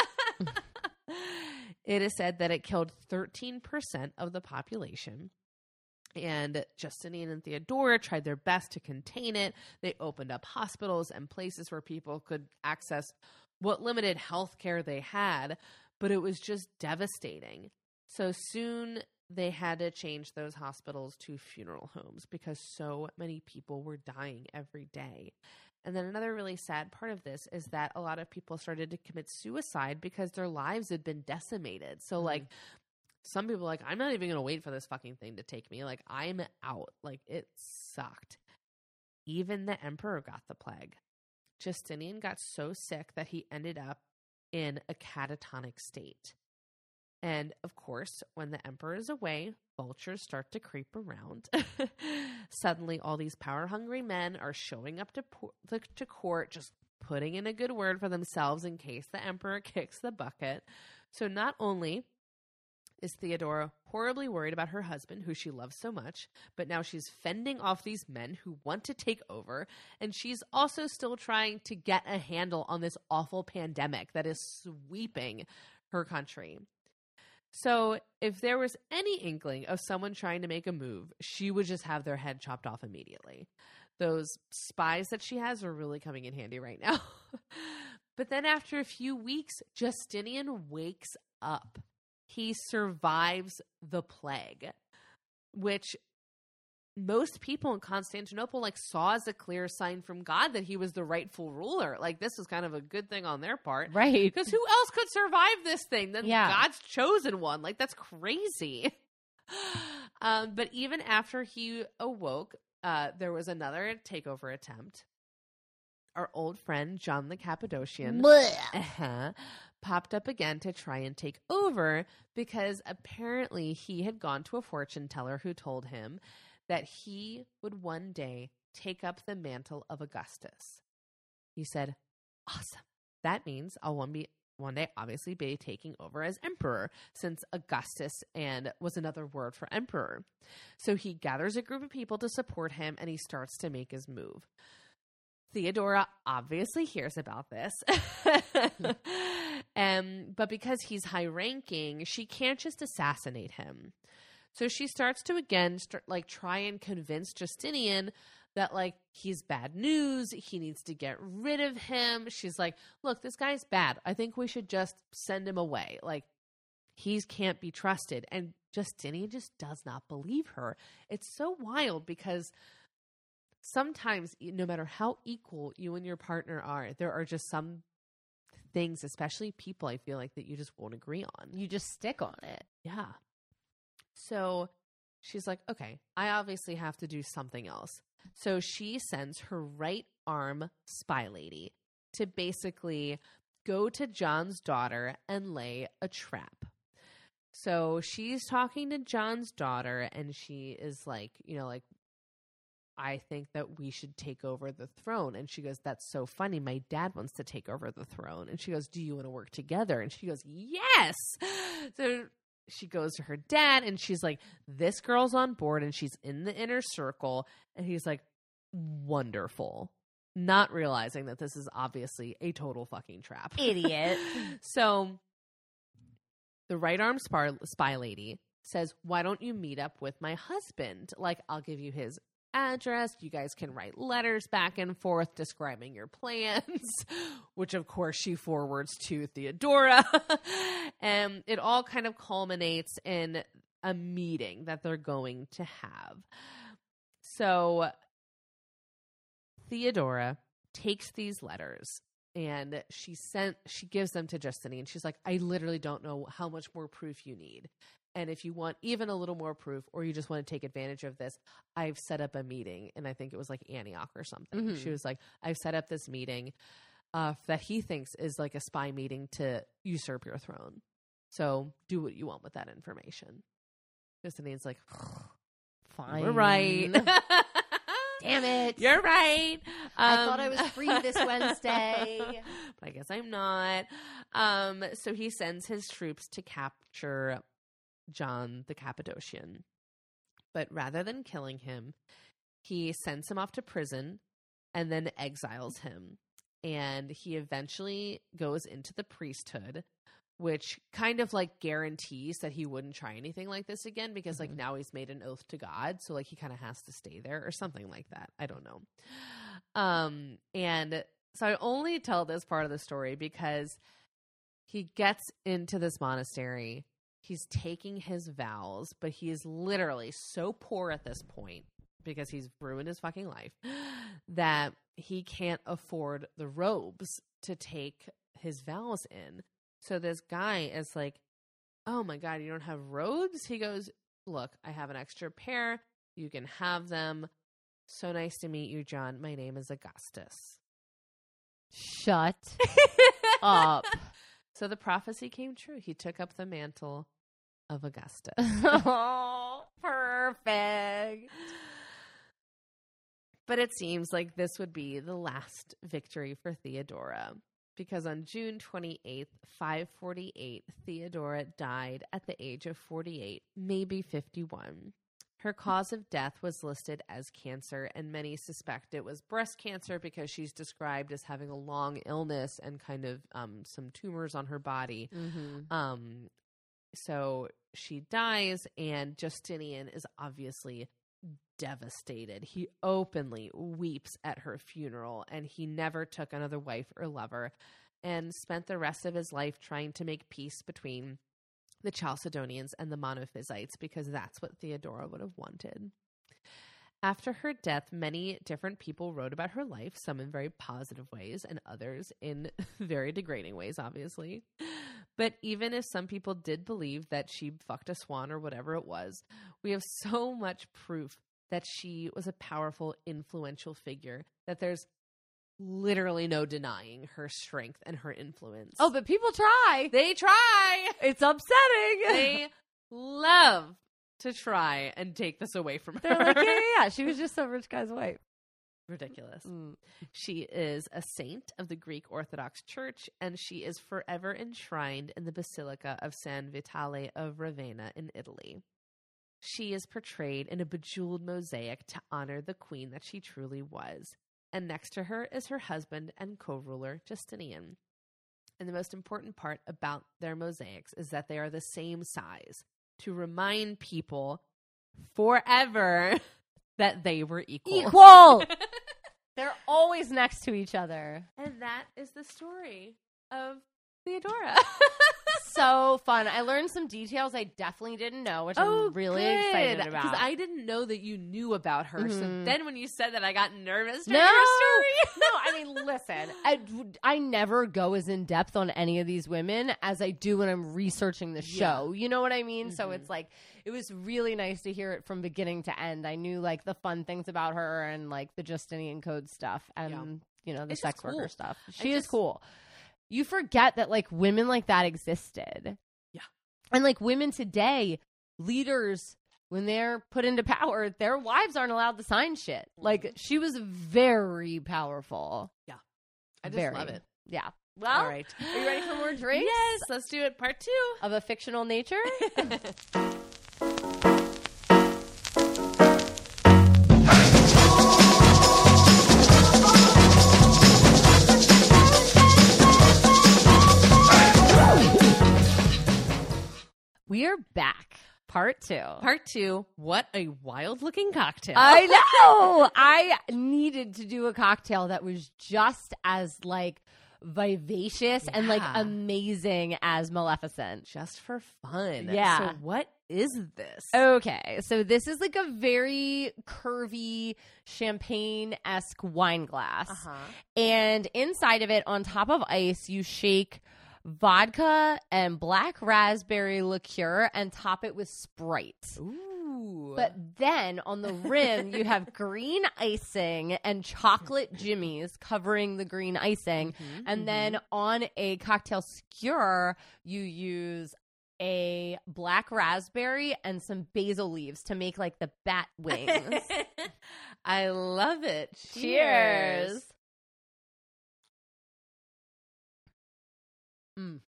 it is said that it killed 13% of the population. And Justinian and Theodora tried their best to contain it. They opened up hospitals and places where people could access what limited health care they had, but it was just devastating. So soon they had to change those hospitals to funeral homes because so many people were dying every day. And then another really sad part of this is that a lot of people started to commit suicide because their lives had been decimated. So, Mhm. like, some people like, I'm not even to wait for this fucking thing to take me. Like, I'm out. Like, it sucked. Even the emperor got the plague. Justinian got so sick that he ended up in a catatonic state. And of course, when the emperor is away, vultures start to creep around. Suddenly, all these power hungry men are showing up to, po- to court, just putting in a good word for themselves in case the emperor kicks the bucket. So, not only is Theodora horribly worried about her husband, who she loves so much, but now she's fending off these men who want to take over. And she's also still trying to get a handle on this awful pandemic that is sweeping her country. So, if there was any inkling of someone trying to make a move, she would just have their head chopped off immediately. Those spies that she has are really coming in handy right now. but then, after a few weeks, Justinian wakes up. He survives the plague, which most people in Constantinople like saw as a clear sign from God that he was the rightful ruler. Like this was kind of a good thing on their part. Right. Because who else could survive this thing than Yeah. God's chosen one? Like that's crazy. um, but even after he awoke, uh, there was another takeover attempt. Our old friend John the Cappadocian uh-huh, popped up again to try and take over because apparently he had gone to a fortune teller who told him that he would one day take up the mantle of Augustus. He said, Awesome. That means I'll one be one day obviously be taking over as emperor since Augustus and was another word for emperor. So he gathers a group of people to support him and he starts to make his move. Theodora obviously hears about this. Hmm. um, but because he's high ranking, she can't just assassinate him. So she starts to again start like try and convince Justinian that like he's bad news, he needs to get rid of him. She's like, "Look, this guy's bad. I think we should just send him away. Like he can't be trusted." And Justinian just does not believe her. It's so wild because sometimes no matter how equal you and your partner are, there are just some things, especially people I feel like that you just won't agree on. You just stick on it. Yeah. So she's like, okay, I obviously have to do something else. So she sends her right arm spy lady to basically go to John's daughter and lay a trap. So she's talking to John's daughter and she is like, you know, like, I think that we should take over the throne. And she goes, That's so funny. My dad wants to take over the throne. And she goes, Do you want to work together? And she goes, Yes. So she goes to her dad and she's like, This girl's on board and she's in the inner circle. And he's like, Wonderful. Not realizing that this is obviously a total fucking trap. Idiot. so the right arm spy, lady says, Why don't you meet up with my husband? Like, I'll give you his address. You guys can write letters back and forth describing your plans, which of course she forwards to Theodora. and um, it all kind of culminates in a meeting that they're going to have. So Theodora takes these letters and she sent she gives them to Justinian. She's like, I literally don't know how much more proof you need. And if you want even a little more proof, or you just want to take advantage of this, I've set up a meeting. And I think it was like Antioch or something. Mhm. She was like, I've set up this meeting uh, that he thinks is like a spy meeting to usurp your throne. So do what you want with that information. Justinian's like, Fine. we're right. Damn it. You're right. I thought I Um, was free this Wednesday. but I guess I'm not. Um, so he sends his troops to capture John the Cappadocian. But rather than killing him, he sends him off to prison and then exiles him. And he eventually goes into the priesthood, which kind of like guarantees that he wouldn't try anything like this again because, like, Mhm. now he's made an oath to God. So, like, he kind of has to stay there or something like that. I don't know. Um, and so I only tell this part of the story because he gets into this monastery. He's taking his vows, but he is literally so poor at this point because he's ruined his fucking life that he can't afford the robes to take his vows in. So this guy is like, Oh my God, you don't have robes? He goes, Look, I have an extra pair. You can have them. So nice to meet you, John. My name is Augustus. Shut up. So the prophecy came true. He took up the mantle of Augustus. oh, perfect. But it seems like this would be the last victory for Theodora because on June 28th, 548, Theodora died at the age of 48, maybe 51. Her cause of death was listed as cancer, and many suspect it was breast cancer because she's described as having a long illness and kind of um, some tumors on her body. Mm-hmm. Um, so she dies, and Justinian is obviously devastated. He openly weeps at her funeral, and he never took another wife or lover, and spent the rest of his life trying to make peace between the Chalcedonians and the Monophysites because that's what Theodora would have wanted. After her death, many different people wrote about her life, some in very positive ways and others in very degrading ways, obviously. But even if some people did believe that she fucked a swan or whatever it was, we have so much proof that she was a powerful, influential figure that there's literally no denying her strength and her influence. Oh, but people try. they try! It's upsetting. They love to try and take this away from her. They're like, yeah, yeah, yeah. She was just some rich guy's wife. Ridiculous. Mm. She is a saint of the Greek Orthodox Church, and she is forever enshrined in the Basilica of San Vitale of Ravenna in Italy. She is portrayed in a bejeweled mosaic to honor the queen that she truly was. And next to her is her husband and co ruler, Justinian. And the most important part about their mosaics is that they are the same size to remind people forever that they were equal. Equal. They're always next to each other. And that is the story of Theodora. So fun. I learned some details I definitely didn't know, which I'm really excited about. Because I didn't know that you knew about her. So Mhm. then when you said that, I got nervous. No. your story. no, I mean, listen, I, I never go as in depth on any of these women as I do when I'm researching the show. You know what I mean? So Mhm. it's like, it was really nice to hear it from beginning to end. I knew like the fun things about her and like the Justinian Code stuff and, Yeah. you know, the It's just sex worker cool. stuff. She is cool. You forget that like women like that existed. Yeah. And like women today, leaders, when they're put into power, their wives aren't allowed to sign shit. Like Mhm. she was very powerful. Yeah. I just Very. love it. Yeah. Well, All right. are you ready for more drinks Yes, let's do it. Part two. of a fictional nature? back. Part two. Part two. What a wild looking cocktail. I know. I needed to do a cocktail that was just as like vivacious and like amazing as Maleficent. Just for fun. Yeah. So what is this? Okay, so this is like a very curvy champagne esque wine glass. Uh-huh. And inside of it, on top of ice, you shake vodka and black raspberry liqueur and top it with Sprite. Ooh. But then on the rim, you have green icing and chocolate jimmies covering the green icing. Mhm, And then on a cocktail skewer, you use a black raspberry and some basil leaves to make like the bat wings. I love it. Cheers. Mm.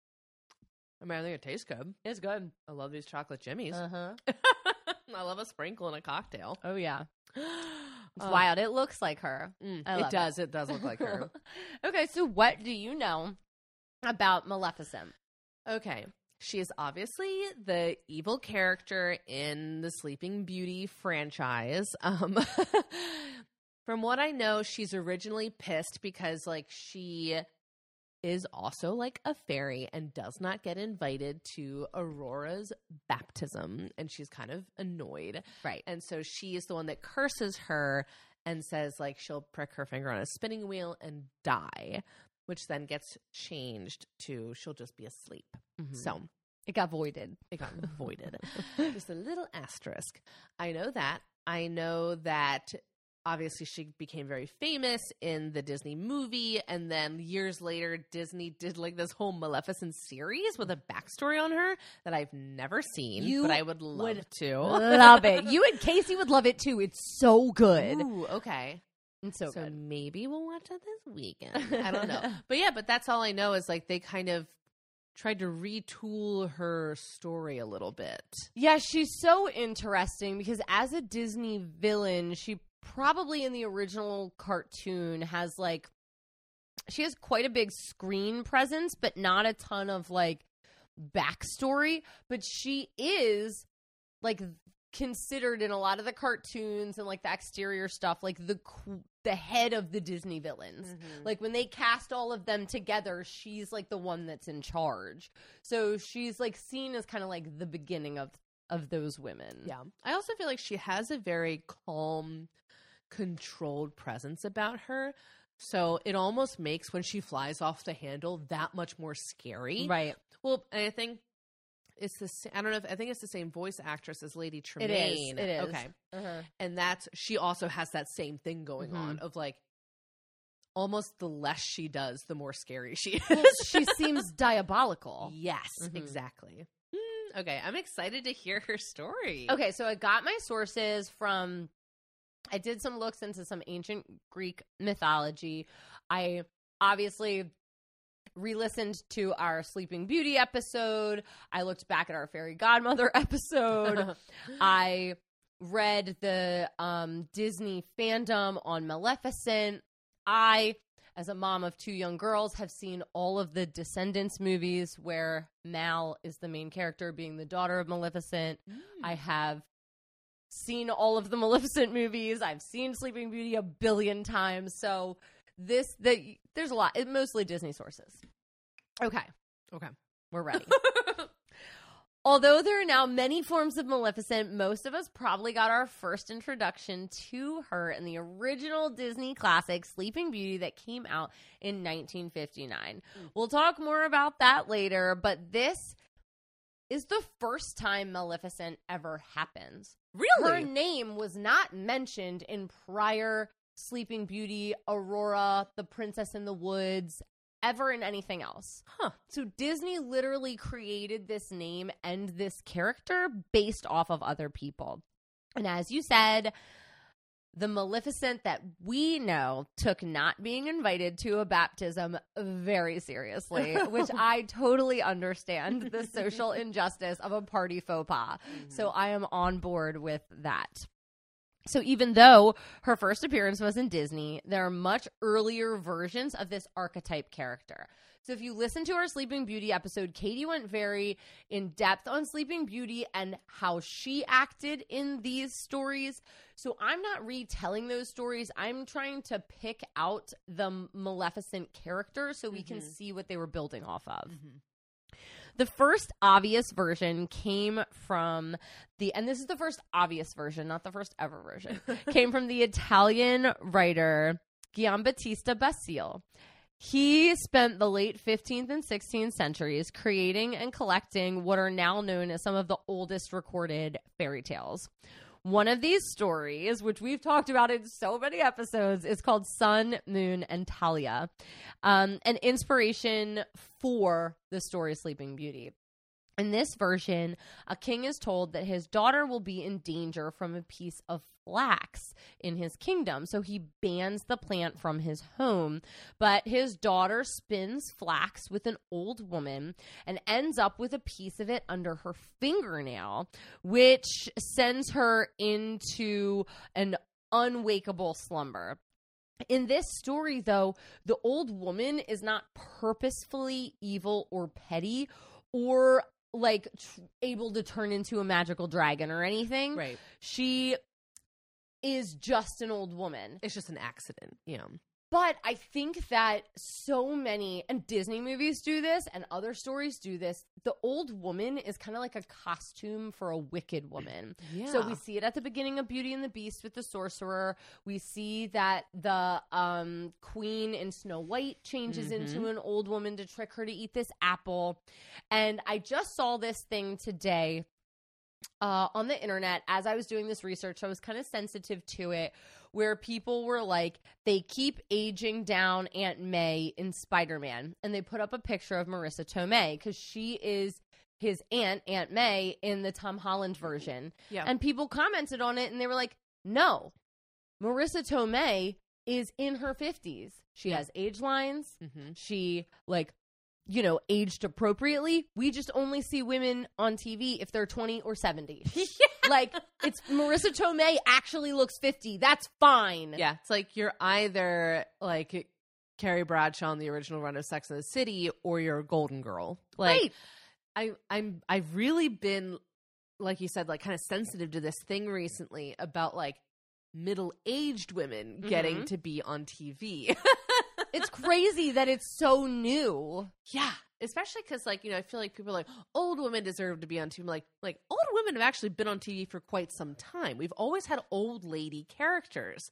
I mean, I think it tastes good. It's good. I love these chocolate jimmies. Uh huh. I love a sprinkle in a cocktail. Oh yeah, it's Oh, wild. It looks like her. mm, it love it. does. It. does look like her. okay, so what do you know about Maleficent? Okay. She is obviously the evil character in the Sleeping Beauty franchise. Um, from what I know, she's originally pissed because, like, she is also like a fairy and does not get invited to Aurora's baptism. And she's kind of annoyed. Right. And so she is the one that curses her and says, like, she'll prick her finger on a spinning wheel and die, which then gets changed to she'll just be asleep. Mm-hmm. So it got voided. it got voided. Just a little asterisk. I know that. I know that obviously she became very famous in the Disney movie. And then years later, Disney did like this whole Maleficent series with a backstory on her that I've never seen, You but I would love would to. love it. You and Casey would love it too. It's so good. Ooh, okay. It's so, So, good. maybe we'll watch it this weekend. I don't know. But yeah, but that's all I know is like they kind of tried to retool her story a little bit. Yeah, she's so interesting because as a Disney villain, she probably in the original cartoon has like she has quite a big screen presence, but not a ton of like backstory. But she is like considered in a lot of the cartoons and like the exterior stuff like the the head of the Disney villains. Mm-hmm. Like when they cast all of them together, she's like the one that's in charge. So she's like seen as kind of like the beginning of of those women. Yeah. I also feel like she has a very calm, controlled presence about her. So it almost makes when she flies off the handle that much more scary. Right. Well, I think it's the I don't know if I think it's the same voice actress as Lady It Tremaine. is. It is. Okay. Uh-huh. and that's she also has that same thing going Mhm. on of like almost the less she does the more scary she is Well, she seems diabolical. yes Mhm. exactly Mm, okay i'm excited to hear her story Okay, so I got my sources from I did some looks into some ancient Greek mythology. I obviously re-listened to our Sleeping Beauty episode. I looked back at our fairy godmother episode. I read the um, Disney fandom on Maleficent. I, as a mom of two young girls, have seen all of the Descendants movies where Mal is the main character, being the daughter of Maleficent. I have seen all of the Maleficent movies. I've seen Sleeping Beauty a billion times. So this, the there's a lot. It, mostly Disney sources. Okay, okay we're ready. Although there are now many forms of Maleficent, most of us probably got our first introduction to her in the original Disney classic Sleeping Beauty that came out in 1959. Hmm. We'll talk more about that later, but this is the first time Maleficent ever happens. Her name was not mentioned in prior Sleeping Beauty, Aurora, The Princess in the Woods, ever in anything else. Huh. So Disney literally created this name and this character based off of other people. And as you said, the Maleficent that we know took not being invited to a baptism very seriously, which I totally understand the social injustice of a party faux pas. So I am on board with that. So even though her first appearance was in Disney, there are much earlier versions of this archetype character. So if you listen to our Sleeping Beauty episode, Katie went very in depth on Sleeping Beauty and how she acted in these stories. So I'm not retelling those stories. I'm trying to pick out the Maleficent character so we can mm-hmm. see what they were building off of. Mm-hmm. The first obvious version came from the, and this is the first obvious version, not the first ever version, came from the Italian writer Giambattista Basile. He spent the late 15th and 16th centuries creating and collecting what are now known as some of the oldest recorded fairy tales. One of these stories, which we've talked about in so many episodes, is called Sun, Moon, and Talia, um, an inspiration for the story Sleeping Beauty. In this version, a king is told that his daughter will be in danger from a piece of flax in his kingdom. So he bans the plant from his home. But his daughter spins flax with an old woman and ends up with a piece of it under her fingernail, which sends her into an unwakeable slumber. In this story, though, the old woman is not purposefully evil or petty or like tr- able to turn into a magical dragon or anything. Right. She is just an old woman. It's just an accident. Yeah. But I think that so many, and Disney movies do this, and other stories do this. The old woman is kind of like a costume for a wicked woman. Yeah. So we see it at the beginning of Beauty and the Beast with the sorcerer. We see that the um, queen in Snow White changes into an old woman to trick her to eat this apple. And I just saw this thing today uh, on the internet as I was doing this research. I was kind of sensitive to it, where people were like, they keep aging down Aunt May in Spider Man, and they put up a picture of Marisa Tomei because she is his aunt, Aunt May, in the Tom Holland version. Yeah. And people commented on it, and they were like, no, Marisa Tomei is in her 50s. She Yeah. has age lines. Mm-hmm. She, like, you know, aged appropriately. We just only see women on TV if they're 20 or 70. Like, it's Marisa Tomei actually looks 50. That's fine. Yeah, it's like you're either like Carrie Bradshaw in the original run of Sex and the City, or you're a Golden Girl. Like right. I, I'm, I've really been, like you said, like kind of sensitive to this thing recently about like middle-aged women getting Mhm. to be on TV. It's crazy that it's so new. yeah, especially because like you know, I feel like people are like old women deserve to be on TV. I'm like, like old women have actually been on TV for quite some time. We've always had old lady characters,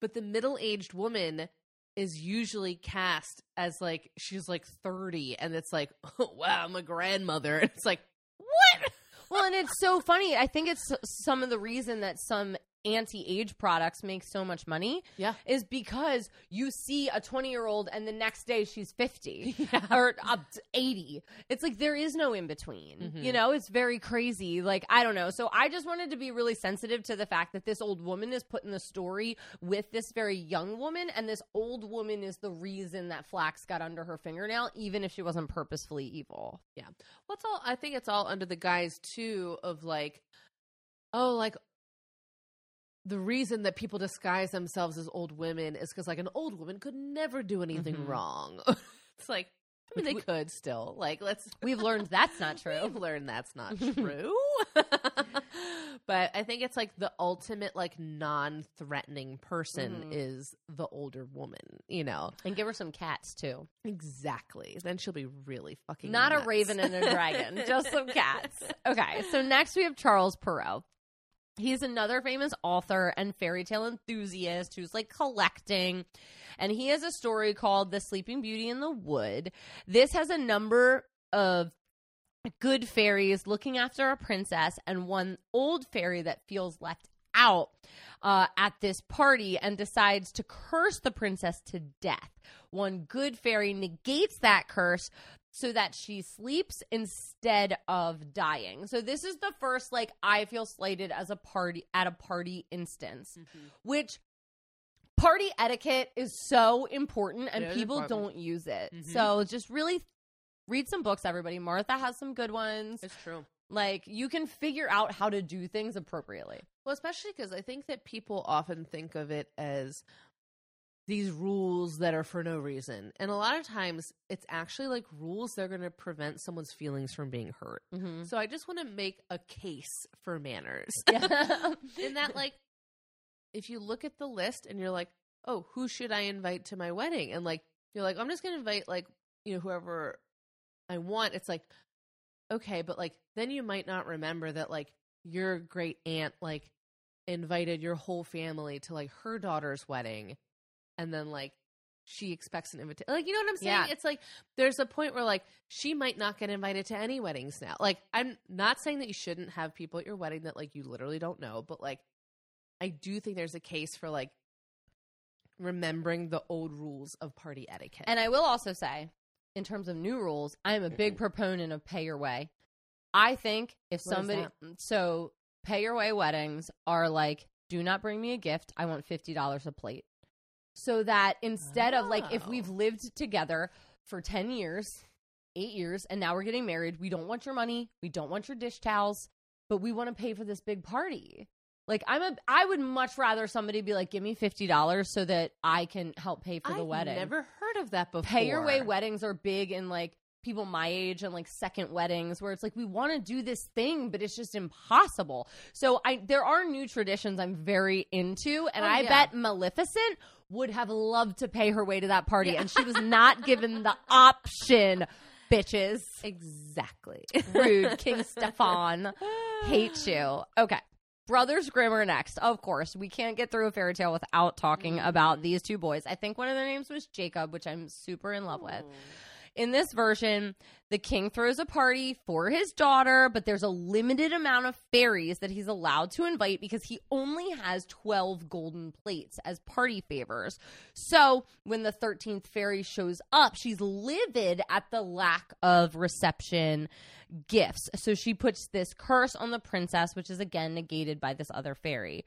but the middle-aged woman is usually cast as like she's like 30 and it's like wow i'm a grandmother and it's like what Well, and it's so funny. I think it's some of the reason that some anti-age products make so much money Yeah. is because you see a 20 year old and the next day she's 50 Yeah. or up to 80 it's like there is no in between Mhm. you know it's very crazy like i don't know so i just wanted to be really sensitive to the fact that this old woman is put in the story with this very young woman and this old woman is the reason that flax got under her fingernail even if she wasn't purposefully evil Yeah. What's well, all? I think it's all under the guise too of like, oh, like the reason that people disguise themselves as old women is because like an old woman could never do anything Mhm. wrong. it's like, I mean, they we- could still like. Let's we've learned that's not true We've learned that's not true. but I think it's like the ultimate like non-threatening person Mhm. is the older woman. You know and give her some cats too exactly. Then she'll be really fucking Not a raven and a dragon, just some cats. Okay, so next we have Charles Perrault. He's another famous author and fairy tale enthusiast who's like collecting. And he has a story called The Sleeping Beauty in the Wood. This has a number of good fairies looking after a princess and one old fairy that feels left out uh, at this party and decides to curse the princess to death. One good fairy negates that curse so that she sleeps instead of dying. So this is the first like I feel slighted as a party at a party instance, Mhm. which party etiquette is so important and It people don't use it. Mhm. So just really read some books everybody. Martha has some good ones. It's true. Like you can figure out how to do things appropriately. Well, especially because I think that people often think of it as these rules that are for no reason. And a lot of times it's actually like rules that are going to prevent someone's feelings from being hurt. Mm-hmm. So I just want to make a case for manners. Yeah. In that, like, if you look at the list and you're like, oh, who should I invite to my wedding? And like, you're like, I'm just going to invite, like, you know, whoever I want. It's like, okay, but like, then you might not remember that, like, your great aunt, like, invited your whole family to, like, her daughter's wedding. And then, like, she expects an invitation. Like, you know what I'm saying? Yeah. It's like there's a point where, like, she might not get invited to any weddings now. Like, I'm not saying that you shouldn't have people at your wedding that, like, you literally don't know, but, like, I do think there's a case for, like, remembering the old rules of party etiquette. And I will also say, in terms of new rules, I am a big proponent of pay your way. I think if What somebody, so pay your way weddings are like, do not bring me a gift. I want $50 a plate. So that instead of like, if Oh. we've lived together for 10 years, eight years, and now we're getting married, we don't want your money. We don't want your dish towels, but we want to pay for this big party. Like I'm a, I would much rather somebody be like, give me fifty dollars so that I can help pay for the I've wedding never heard of that before. pay your way weddings are big in like people my age and like second weddings where it's like we want to do this thing but it's just impossible so i there are new traditions i'm very into and Oh, i yeah. bet maleficent would have loved to pay her way to that party and she was not given the option bitches. Exactly. rude king stefan. Hate you. Okay. Brothers grimm are next. Of course we can't get through a fairy tale without talking mm. about these two boys. I think one of their names was jacob which i'm super in love with in this version, the king throws a party for his daughter, but there's a limited amount of fairies that he's allowed to invite because he only has 12 golden plates as party favors. So when the 13th fairy shows up, she's livid at the lack of reception gifts. So she puts this curse on the princess, which is again negated by this other fairy.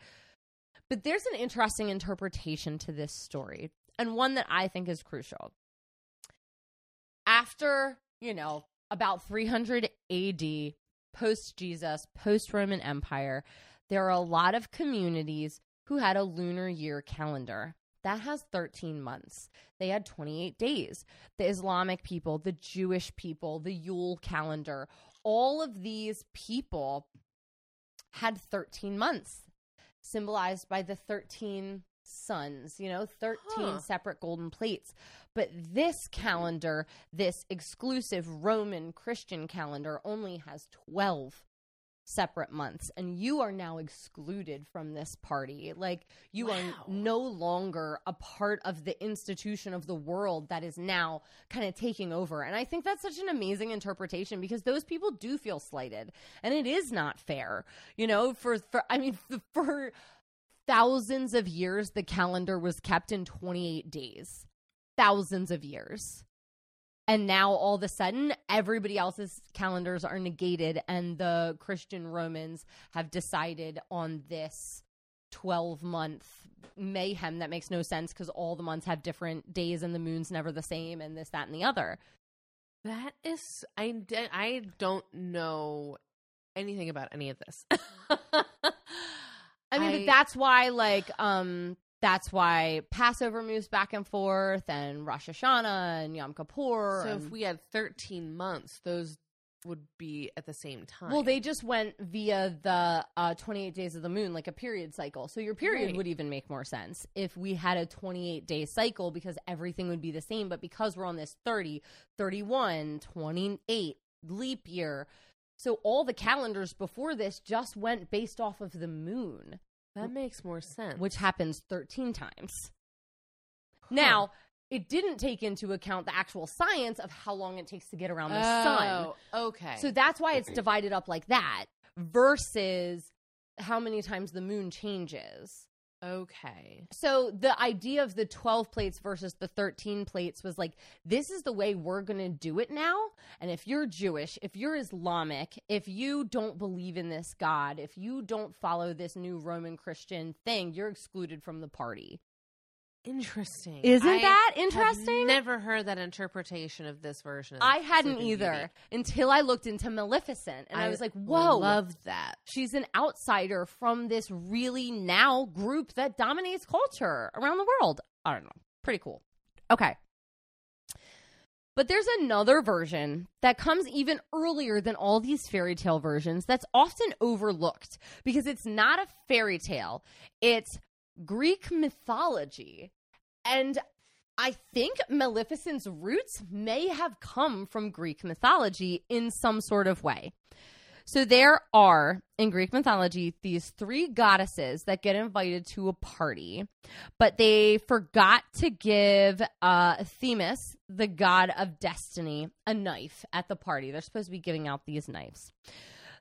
But there's an interesting interpretation to this story, and one that I think is crucial after, you know, about 300 AD, post Jesus, post Roman Empire, there are a lot of communities who had a lunar year calendar. That has 13 months. They had 28 days. The Islamic people, the Jewish people, the Yule calendar, all of these people had 13 months, symbolized by the 13 suns, you know, 13 Huh. separate golden plates. But this calendar, this exclusive Roman Christian calendar, only has 12 separate months. And you are now excluded from this party. Like, you Wow. are no longer a part of the institution of the world that is now kind of taking over. And I think that's such an amazing interpretation because those people do feel slighted. And it is not fair. You know, for, for I mean, for thousands of years, the calendar was kept in 28 days. Thousands of years. And now all of a sudden, everybody else's calendars are negated, and the Christian Romans have decided on this 12 month mayhem that makes no sense because all the months have different days and the moon's never the same, and this, that, and the other. That is, I, I don't know anything about any of this. I mean, I- but that's why, like, um, that's why Passover moves back and forth, and Rosh Hashanah and Yom Kippur. so if we had 13 months, those would be at the same time. well, they just went via the uh, 28 days of the moon, like a period cycle. So your period Right. would even make more sense if we had a 28 day cycle because everything would be the same. But because we're on this 30, 31, 28 leap year, so all the calendars before this just went based off of the moon. that makes more sense. which happens 13 times. Now, it didn't take into account the actual science of how long it takes to get around the sun. Oh, okay. So that's why it's divided up like that versus how many times the moon changes. Okay. So the idea of the 12 plates versus the 13 plates was like, this is the way we're going to do it now. And if you're Jewish, if you're Islamic, if you don't believe in this God, if you don't follow this new Roman Christian thing, you're excluded from the party. Interesting. Isn't I that interesting? never heard that interpretation of this version. Of I hadn't either Beauty. until I looked into Maleficent and I, was like, whoa. love that. She's an outsider from this really now group that dominates culture around the world. I don't know. Pretty cool. Okay. But there's another version that comes even earlier than all these fairy tale versions that's often overlooked because it's not a fairy tale, it's Greek mythology. And I think Maleficent's roots may have come from Greek mythology in some sort of way. So there are in Greek mythology these three goddesses that get invited to a party, but they forgot to give uh, Themis, the god of destiny, a knife at the party. They're supposed to be giving out these knives.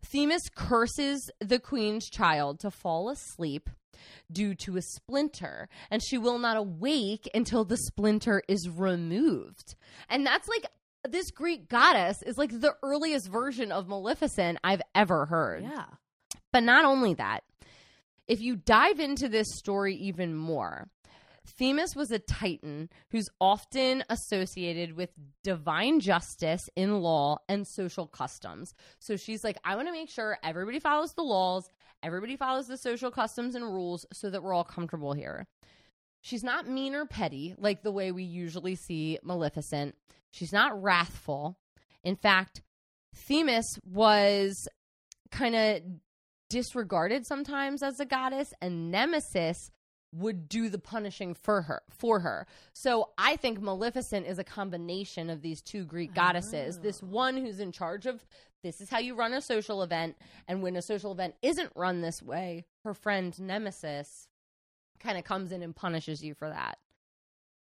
Themis curses the queen's child to fall asleep due to a splinter, and she will not awake until the splinter is removed. And that's like this Greek goddess is like the earliest version of Maleficent I've ever heard. Yeah. But not only that, if you dive into this story even more, Themis was a titan who's often associated with divine justice in law and social customs. So she's like, I want to make sure everybody follows the laws, everybody follows the social customs and rules so that we're all comfortable here. She's not mean or petty like the way we usually see Maleficent. She's not wrathful. In fact, Themis was kind of disregarded sometimes as a goddess and Nemesis would do the punishing for her for her. So I think Maleficent is a combination of these two Greek goddesses. This one who's in charge of this is how you run a social event and when a social event isn't run this way, her friend Nemesis kind of comes in and punishes you for that.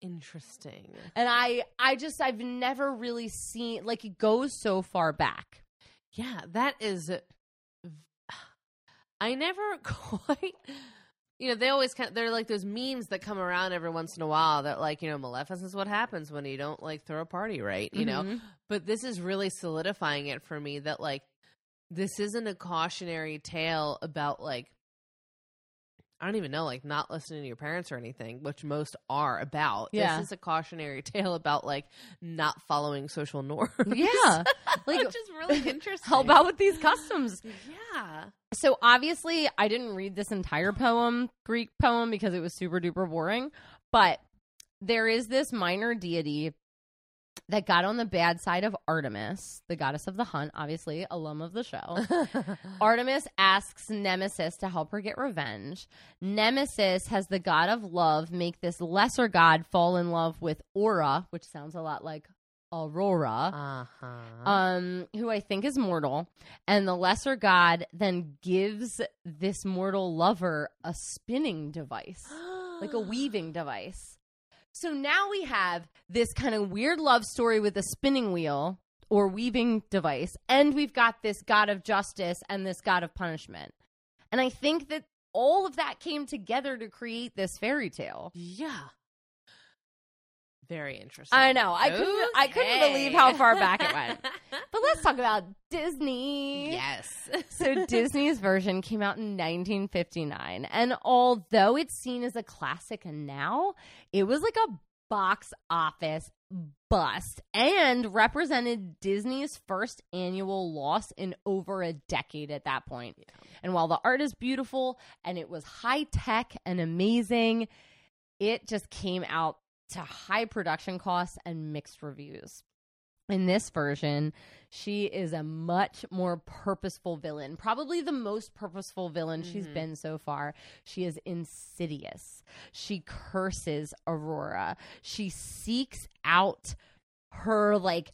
Interesting. And I I just I've never really seen like it goes so far back. Yeah, that is. I never quite. You know, they always kind of, they're like those memes that come around every once in a while that like, you know, Maleficent is what happens when you don't like throw a party right, you know? Mhm. But this is really solidifying it for me that like this isn't a cautionary tale about like I don't even know, like not listening to your parents or anything, which most are about. Yeah. This is a cautionary tale about like not following social norms. Yeah. Like which is really interesting. how about with these customs? Yeah. So obviously, I didn't read this entire poem, Greek poem, because it was super duper boring. But there is this minor deity that got on the bad side of Artemis, the goddess of the hunt, obviously, alum of the show. Artemis asks Nemesis to help her get revenge. Nemesis has the god of love make this lesser god fall in love with Aura, which sounds a lot like Aurora uh-huh. um, who I think is mortal, and the lesser god then gives this mortal lover a spinning device, like a weaving device. So now we have this kind of weird love story with a spinning wheel or weaving device, and we've got this god of justice and this god of punishment. And I think that all of that came together to create this fairy tale. Yeah. Very interesting. I know. I couldn't I couldn't believe how far back it went. But let's talk about Disney. yes. So Disney's version came out in 1959, and although it's seen as a classic now, it was like a box office bust and represented Disney's first annual loss in over a decade at that point. And while the art is beautiful and it was high tech and amazing, it just came out to high production costs and mixed reviews. In this version, she is a much more purposeful villain, probably the most purposeful villain she's Mhm. been so far. She is insidious. She curses Aurora. She seeks out her like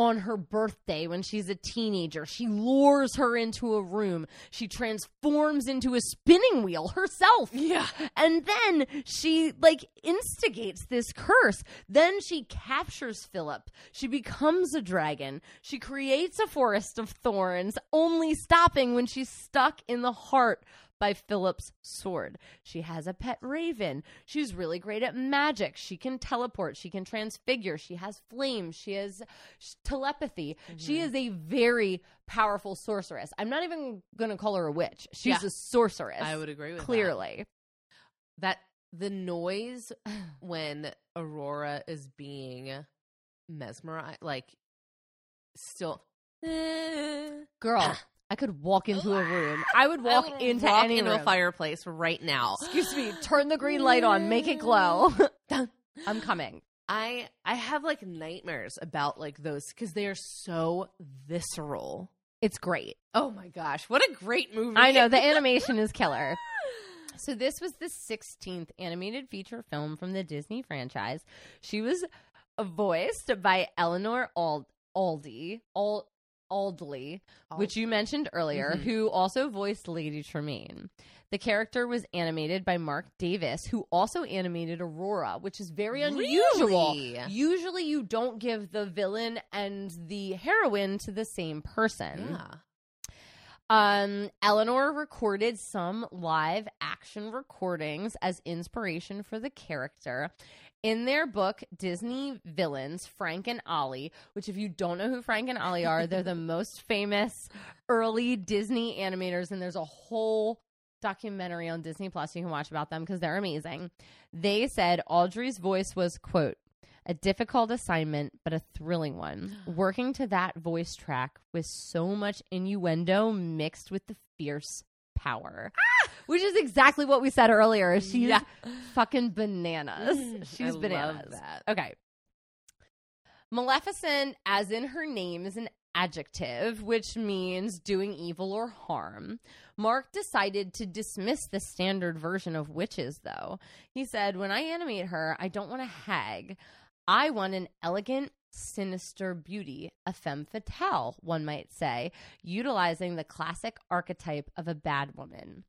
on her birthday when she's a teenager. She lures her into a room. She transforms into a spinning wheel herself. Yeah. And then she like instigates this curse. Then she captures Philip. She becomes a dragon. She creates a forest of thorns, only stopping when she's stuck in the heart by Philip's sword. She has a pet raven. She's really great at magic. She can teleport. She can transfigure. She has flames. She has telepathy. She mm-hmm. is a very powerful sorceress. I'm not even going to call her a witch. She's Yeah. a sorceress. I would agree with that. clearly. That the noise when Aurora is being mesmerized, like still. Girl, I could walk into a room. I would walk I will into walk any into room. a fireplace right now. Excuse me. Turn the green light on. Make it glow. I'm coming. I I have like nightmares about like those because they are so visceral. It's great. Oh my gosh, what a great movie! I know the animation is killer. So this was the 16th animated feature film from the Disney franchise. She was voiced by Eleanor Ald- Aldi, Ald- Aldley, which you mentioned earlier, Mhm. who also voiced Lady Tremaine. The character was animated by Marc Davis, who also animated Aurora, which is very unusual. Really? Usually, you don't give the villain and the heroine to the same person. yeah. Um, Eleanor recorded some live action recordings as inspiration for the character. In their book, Disney Villains, Frank and Ollie, which, if you don't know who Frank and Ollie are, they're the most famous early Disney animators, and there's a whole documentary on Disney Plus you can watch about them because they're amazing. They said Audrey's voice was, quote, a difficult assignment, but a thrilling one. Working to that voice track with so much innuendo mixed with the fierce power. Which is exactly what we said earlier. She's Yeah. fucking bananas. Mm, She's I love bananas. that. Okay. Maleficent, as in her name, is an adjective, which means doing evil or harm. Marc decided to dismiss the standard version of witches, though. He said, When I animate her, I don't want a hag. I want an elegant, sinister beauty, a femme fatale, one might say, utilizing the classic archetype of a bad woman.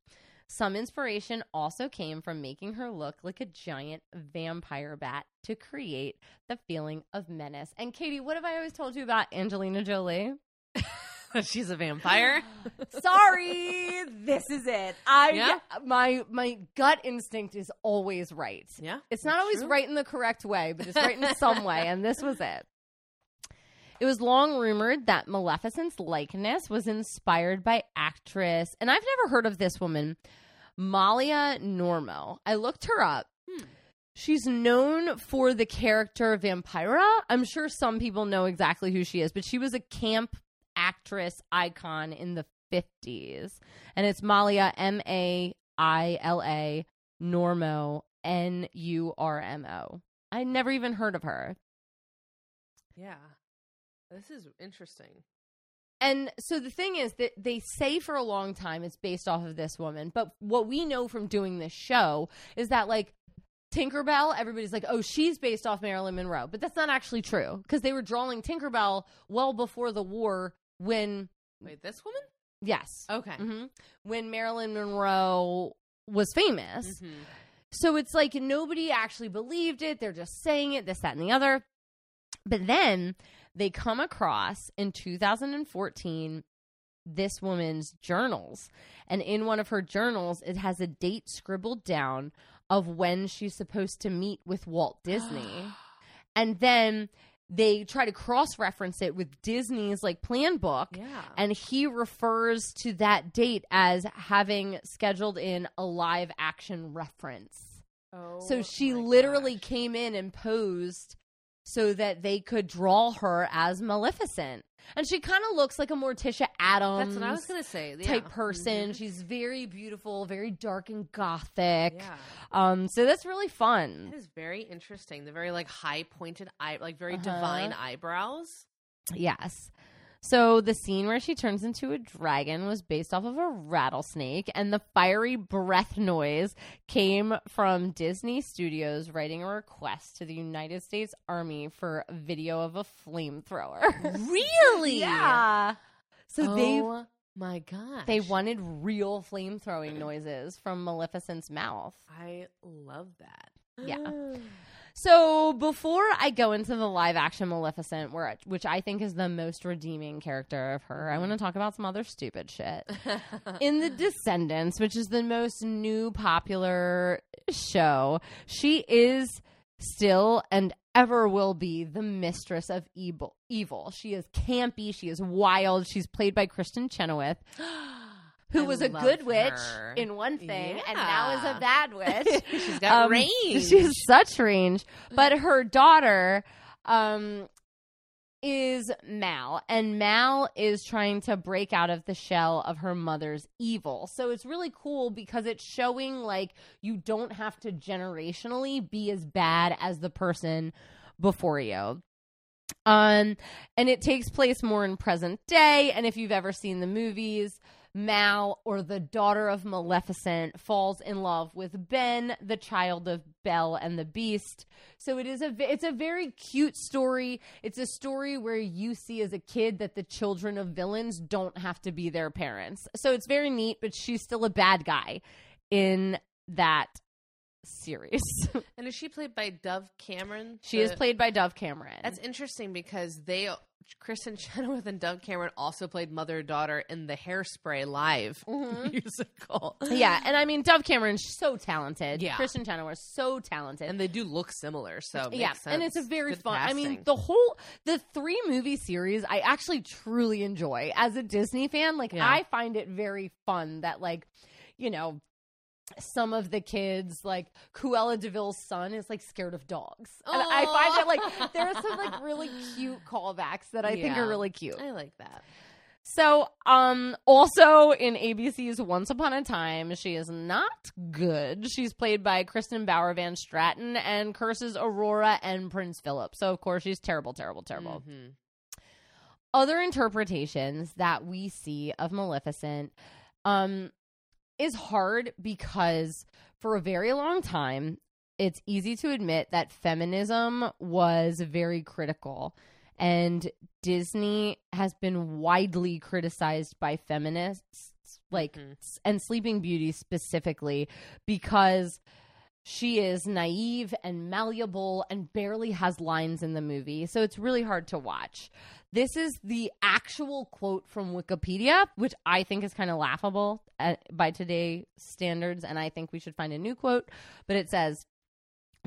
Some inspiration also came from making her look like a giant vampire bat to create the feeling of menace. And Katie, what have I always told you about Angelina Jolie? She's a vampire. Sorry, this is it. I Yeah? my my gut instinct is always right. yeah, It's not always true. right in the correct way, but it's right in some way, and this was it. It was long rumored that Maleficent's likeness was inspired by actress, and I've never heard of this woman, Maila Normo. I looked her up. Hmm. She's known for the character Vampira. I'm sure some people know exactly who she is, but she was a camp actress icon in the 50s. And it's Maila, M A I L A, Normo, N U R M O. I never even heard of her. Yeah, this is interesting. And so the thing is that they say for a long time it's based off of this woman, but what we know from doing this show is that like Tinkerbell, everybody's like, "Oh, she's based off Marilyn Monroe," but that's not actually true because they were drawing Tinkerbell well before the war when Wait, this woman? yes, Okay. hmm when Marilyn Monroe was famous. Mhm. So it's like nobody actually believed it. They're just saying it, this, that, and the other. But then they come across in 2014 this woman's journals. And in one of her journals, it has a date scribbled down of when she's supposed to meet with Walt Disney. and then they try to cross reference it with Disney's like plan book Yeah. and he refers to that date as having scheduled in a live action reference. oh, so she literally gosh. came in and posed so that they could draw her as Maleficent. And she kind of looks like a Morticia Addams That's what I was gonna say. Yeah. type person. Mhm. She's very beautiful, very dark and gothic. Yeah. Um so that's really fun. That is very interesting. The very like high pointed eye, like very Uh-huh. divine eyebrows. Yes. So the scene where she turns into a dragon was based off of a rattlesnake, and the fiery breath noise came from Disney Studios writing a request to the United States Army for a video of a flamethrower. Really? yeah. So oh they oh my gosh. they wanted real flamethrowing noises from Maleficent's mouth. I love that. Yeah. So before I go into the live action Maleficent, where which I think is the most redeeming character of her, I want to talk about some other stupid shit. In The Descendants, which is the most new popular show, she is still and ever will be the mistress of evil. Evil. She is campy. She is wild. She's played by Kristin Chenoweth, who I was a good witch her. in one thing and now is a bad witch. She's got Um, range. She has such range. But her daughter um, is Mal, and Mal is trying to break out of the shell of her mother's evil. So it's really cool because it's showing like you don't have to generationally be as bad as the person before you. Um, and it takes place more in present day. And if you've ever seen the movies, Mal or the daughter of Maleficent falls in love with Ben, the child of Belle and the Beast. So it is a it's a very cute story. It's a story where you see as a kid that the children of villains don't have to be their parents. So it's very neat, but she's still a bad guy in that series. and is she played by Dove Cameron? she is played by Dove Cameron. That's interesting because they, Kristin Chenoweth and Dove Cameron, also played mother and daughter in the Hairspray live mm-hmm. musical. yeah, and I mean Dove Cameron's so talented. Yeah. Kristin Chenoweth are so talented. and they do look similar. So yeah, and it's a very Good fun. I mean, the whole the three movie series, I actually truly enjoy as a Disney fan. Like, Yeah. I find it very fun that, like, you know, some of the kids, like Cruella de Vil's son, is like scared of dogs, and I find that like there are some like really cute callbacks that I think are really cute. I like that. So, um, also in ABC's Once Upon a Time, she is not good. She's played by Kristin Bauer van Straten and curses Aurora and Prince Philip. So, of course, she's terrible, terrible, terrible. Mhm. Other interpretations that we see of Maleficent, um, is hard because for a very long time, it's easy to admit that feminism was very critical. And Disney has been widely criticized by feminists, like, Mhm. and Sleeping Beauty specifically, because she is naive and malleable and barely has lines in the movie. So it's really hard to watch. This is the actual quote from Wikipedia, which I think is kind of laughable at, by today's standards. And I think we should find a new quote. But it says,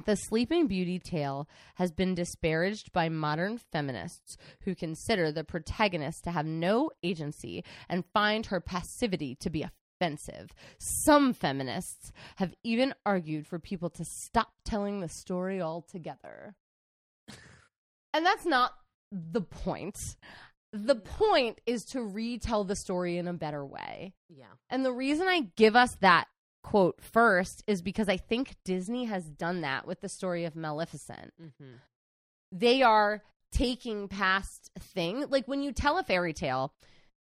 the Sleeping Beauty tale has been disparaged by modern feminists who consider the protagonist to have no agency and find her passivity to be offensive. Some feminists have even argued for people to stop telling the story altogether. and that's not the point. The point is to retell the story in a better way. Yeah. And the reason I give us that quote first is because I think Disney has done that with the story of Maleficent. hmm They are taking past thing like when you tell a fairy tale,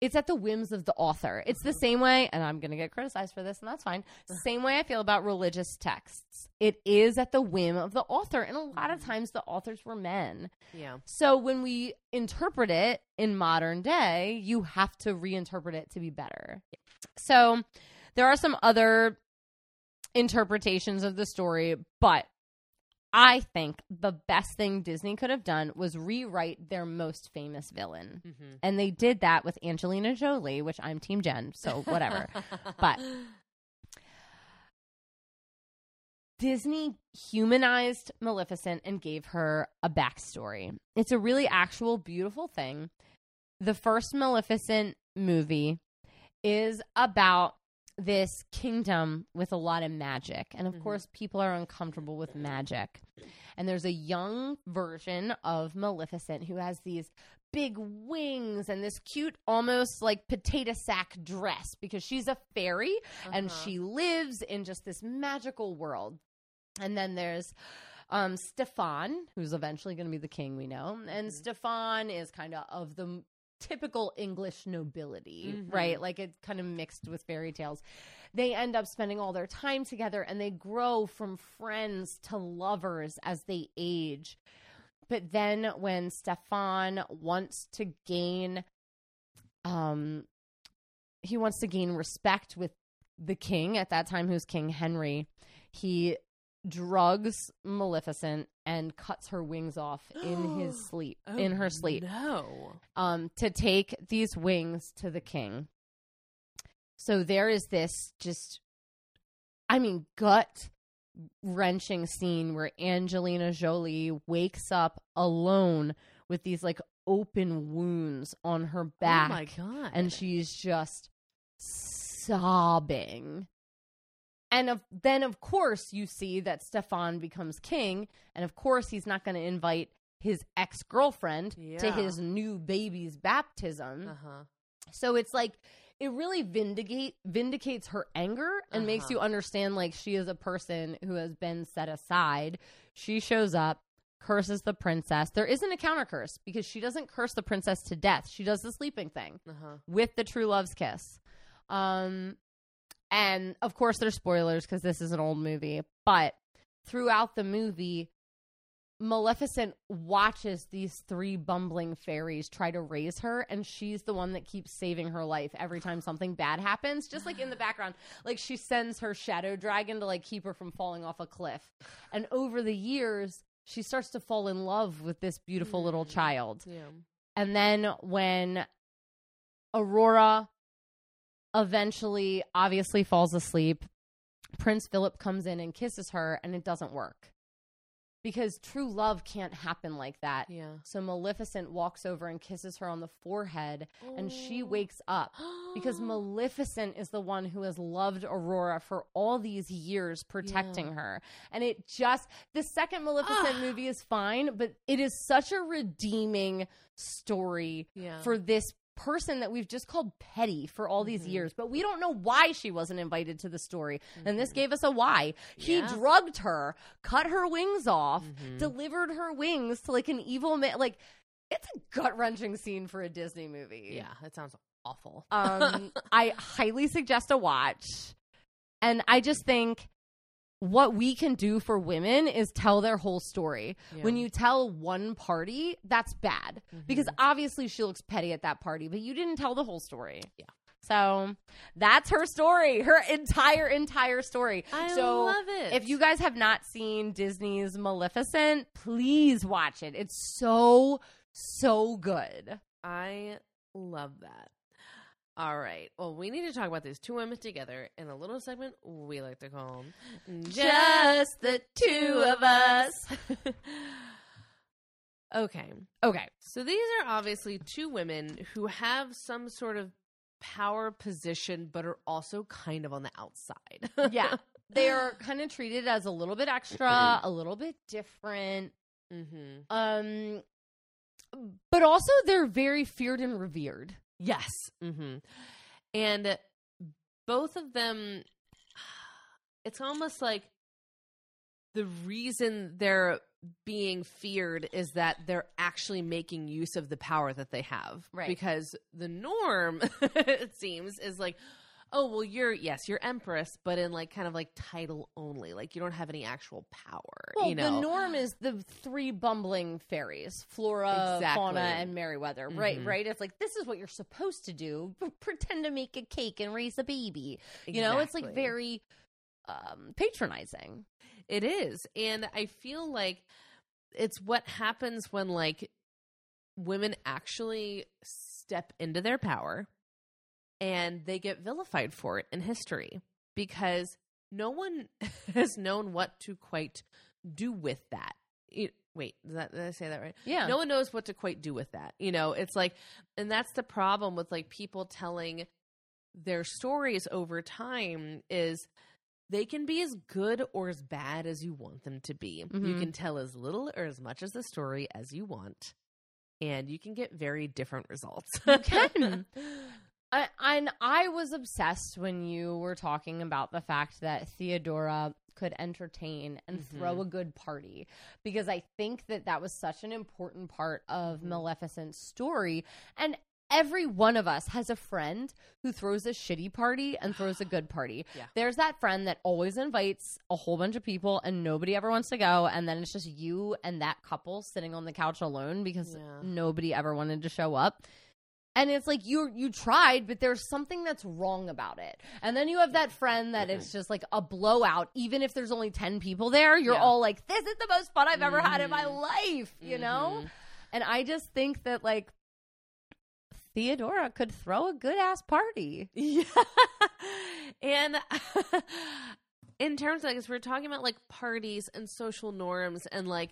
it's at the whims of the author. It's the mm-hmm. same way, and I'm going to get criticized for this, and that's fine. Same way I feel about religious texts. It is at the whim of the author, and a lot of mm-hmm. times the authors were men. Yeah. So when we interpret it in modern day, you have to reinterpret it to be better. So there are some other interpretations of the story, but I think the best thing Disney could have done was rewrite their most famous villain. hmm And they did that with Angelina Jolie, which I'm Team Jen, so whatever. but Disney humanized Maleficent and gave her a backstory. It's a really actual, beautiful thing. The first Maleficent movie is about this kingdom with a lot of magic. And of Mhm. course, people are uncomfortable with magic. And there's a young version of Maleficent who has these big wings and this cute, almost like potato sack dress because she's a fairy and Uh-huh. she lives in just this magical world. And then there's um, Stefan, who's eventually going to be the king, we know. And Mhm. Stefan is kind of of the typical English nobility, Mhm. right? Like it's kind of mixed with fairy tales. They end up spending all their time together and they grow from friends to lovers as they age. But then when Stefan wants to gain um he wants to gain respect with the king at that time who's King Henry, he drugs Maleficent and cuts her wings off in his sleep in her sleep Oh, No. um, to take these wings to the king. So there is this just, I mean, gut wrenching scene where Angelina Jolie wakes up alone with these like open wounds on her back. Oh my god. And she's just sobbing. And of, then, of course, you see that Stefan becomes king. And of course, he's not going to invite his ex girlfriend to his new baby's baptism. Uh huh. So it's like it really vindicate vindicates her anger and makes Uh-huh. you understand like she is a person who has been set aside. She shows up, curses the princess. There isn't a counter curse because she doesn't curse the princess to death. She does the sleeping thing Uh huh. with the true love's kiss. Um and of course there's spoilers because this is an old movie, but throughout the movie Maleficent watches these three bumbling fairies try to raise her, and she's the one that keeps saving her life every time something bad happens. Just like in the background, like she sends her shadow dragon to like keep her from falling off a cliff. And over the years, she starts to fall in love with this beautiful little Mm. child. Yeah. And then when Aurora eventually obviously falls asleep, Prince Philip comes in and kisses her, and it doesn't work. Because true love can't happen like that. Yeah. So Maleficent walks over and kisses her on the forehead, and she Oh. wakes up. Because Maleficent is the one who has loved Aurora for all these years, protecting Yeah. her. And it just, the second Maleficent movie is fine, but it is such a redeeming story Yeah. for this person that we've just called petty for all these Mhm. years. But we don't know why she wasn't invited to the story. And this gave us a why. He Yeah. drugged her, cut her wings off, Mhm. delivered her wings to like an evil man. Like, it's a gut wrenching scene for a Disney movie. Yeah. That sounds awful. Um, I highly suggest a watch. And I just think what we can do for women is tell their whole story. When you tell one party, that's bad. Because Mhm. obviously she looks petty at that party, but you didn't tell the whole story. Yeah. So that's her story, her entire, entire story. I so love it. if you guys have not seen Disney's Maleficent, please watch it. It's so, so good. I love that. All right. Well, we need to talk about these two women together in a little segment we like to call Just the two of us. okay. Okay. So these are obviously two women who have some sort of power position, but are also kind of on the outside. Yeah. They are kind of treated as a little bit extra, a little bit different. mm-hmm. Um but also they're very feared and revered. Yes. Mm-hmm. And both of them, it's almost like the reason they're being feared is that they're actually making use of the power that they have. Right. Because the norm, it seems, is like, oh, well, you're, yes, you're Empress, but in like kind of like title only. Like you don't have any actual power. Well, you know? the norm is the three bumbling fairies, Flora, Exactly. Fauna, and Merryweather. Right, Mhm. right. It's like this is what you're supposed to do: pretend to make a cake and raise a baby. You know, it's like very um, patronizing. It is. And I feel like it's what happens when like women actually step into their power and they get vilified for it in history because no one has known what to quite do with that. It- wait, did, that, did I say that right? Yeah. no one knows what to quite do with that. You know, it's like, and that's the problem with like people telling their stories over time is they can be as good or as bad as you want them to be. You Mhm. can tell as little or as much of the story as you want, and you can get very different results. You can. I, and I was obsessed when you were talking about the fact that Theodora could entertain and Mhm. throw a good party because I think that that was such an important part of Mhm. Maleficent's story. And every one of us has a friend who throws a shitty party and throws a good party. Yeah. There's that friend that always invites a whole bunch of people and nobody ever wants to go. And then it's just you and that couple sitting on the couch alone because Yeah. nobody ever wanted to show up and it's like you you tried but there's something that's wrong about it and then you have that friend that it's just like a blowout even if there's only 10 people there you're Yeah. all like this is the most fun i've ever had in my Mhm. life you know Mhm. and i just think that like theodora could throw a good ass party Yeah. and in terms of like, we're talking about like parties and social norms and like,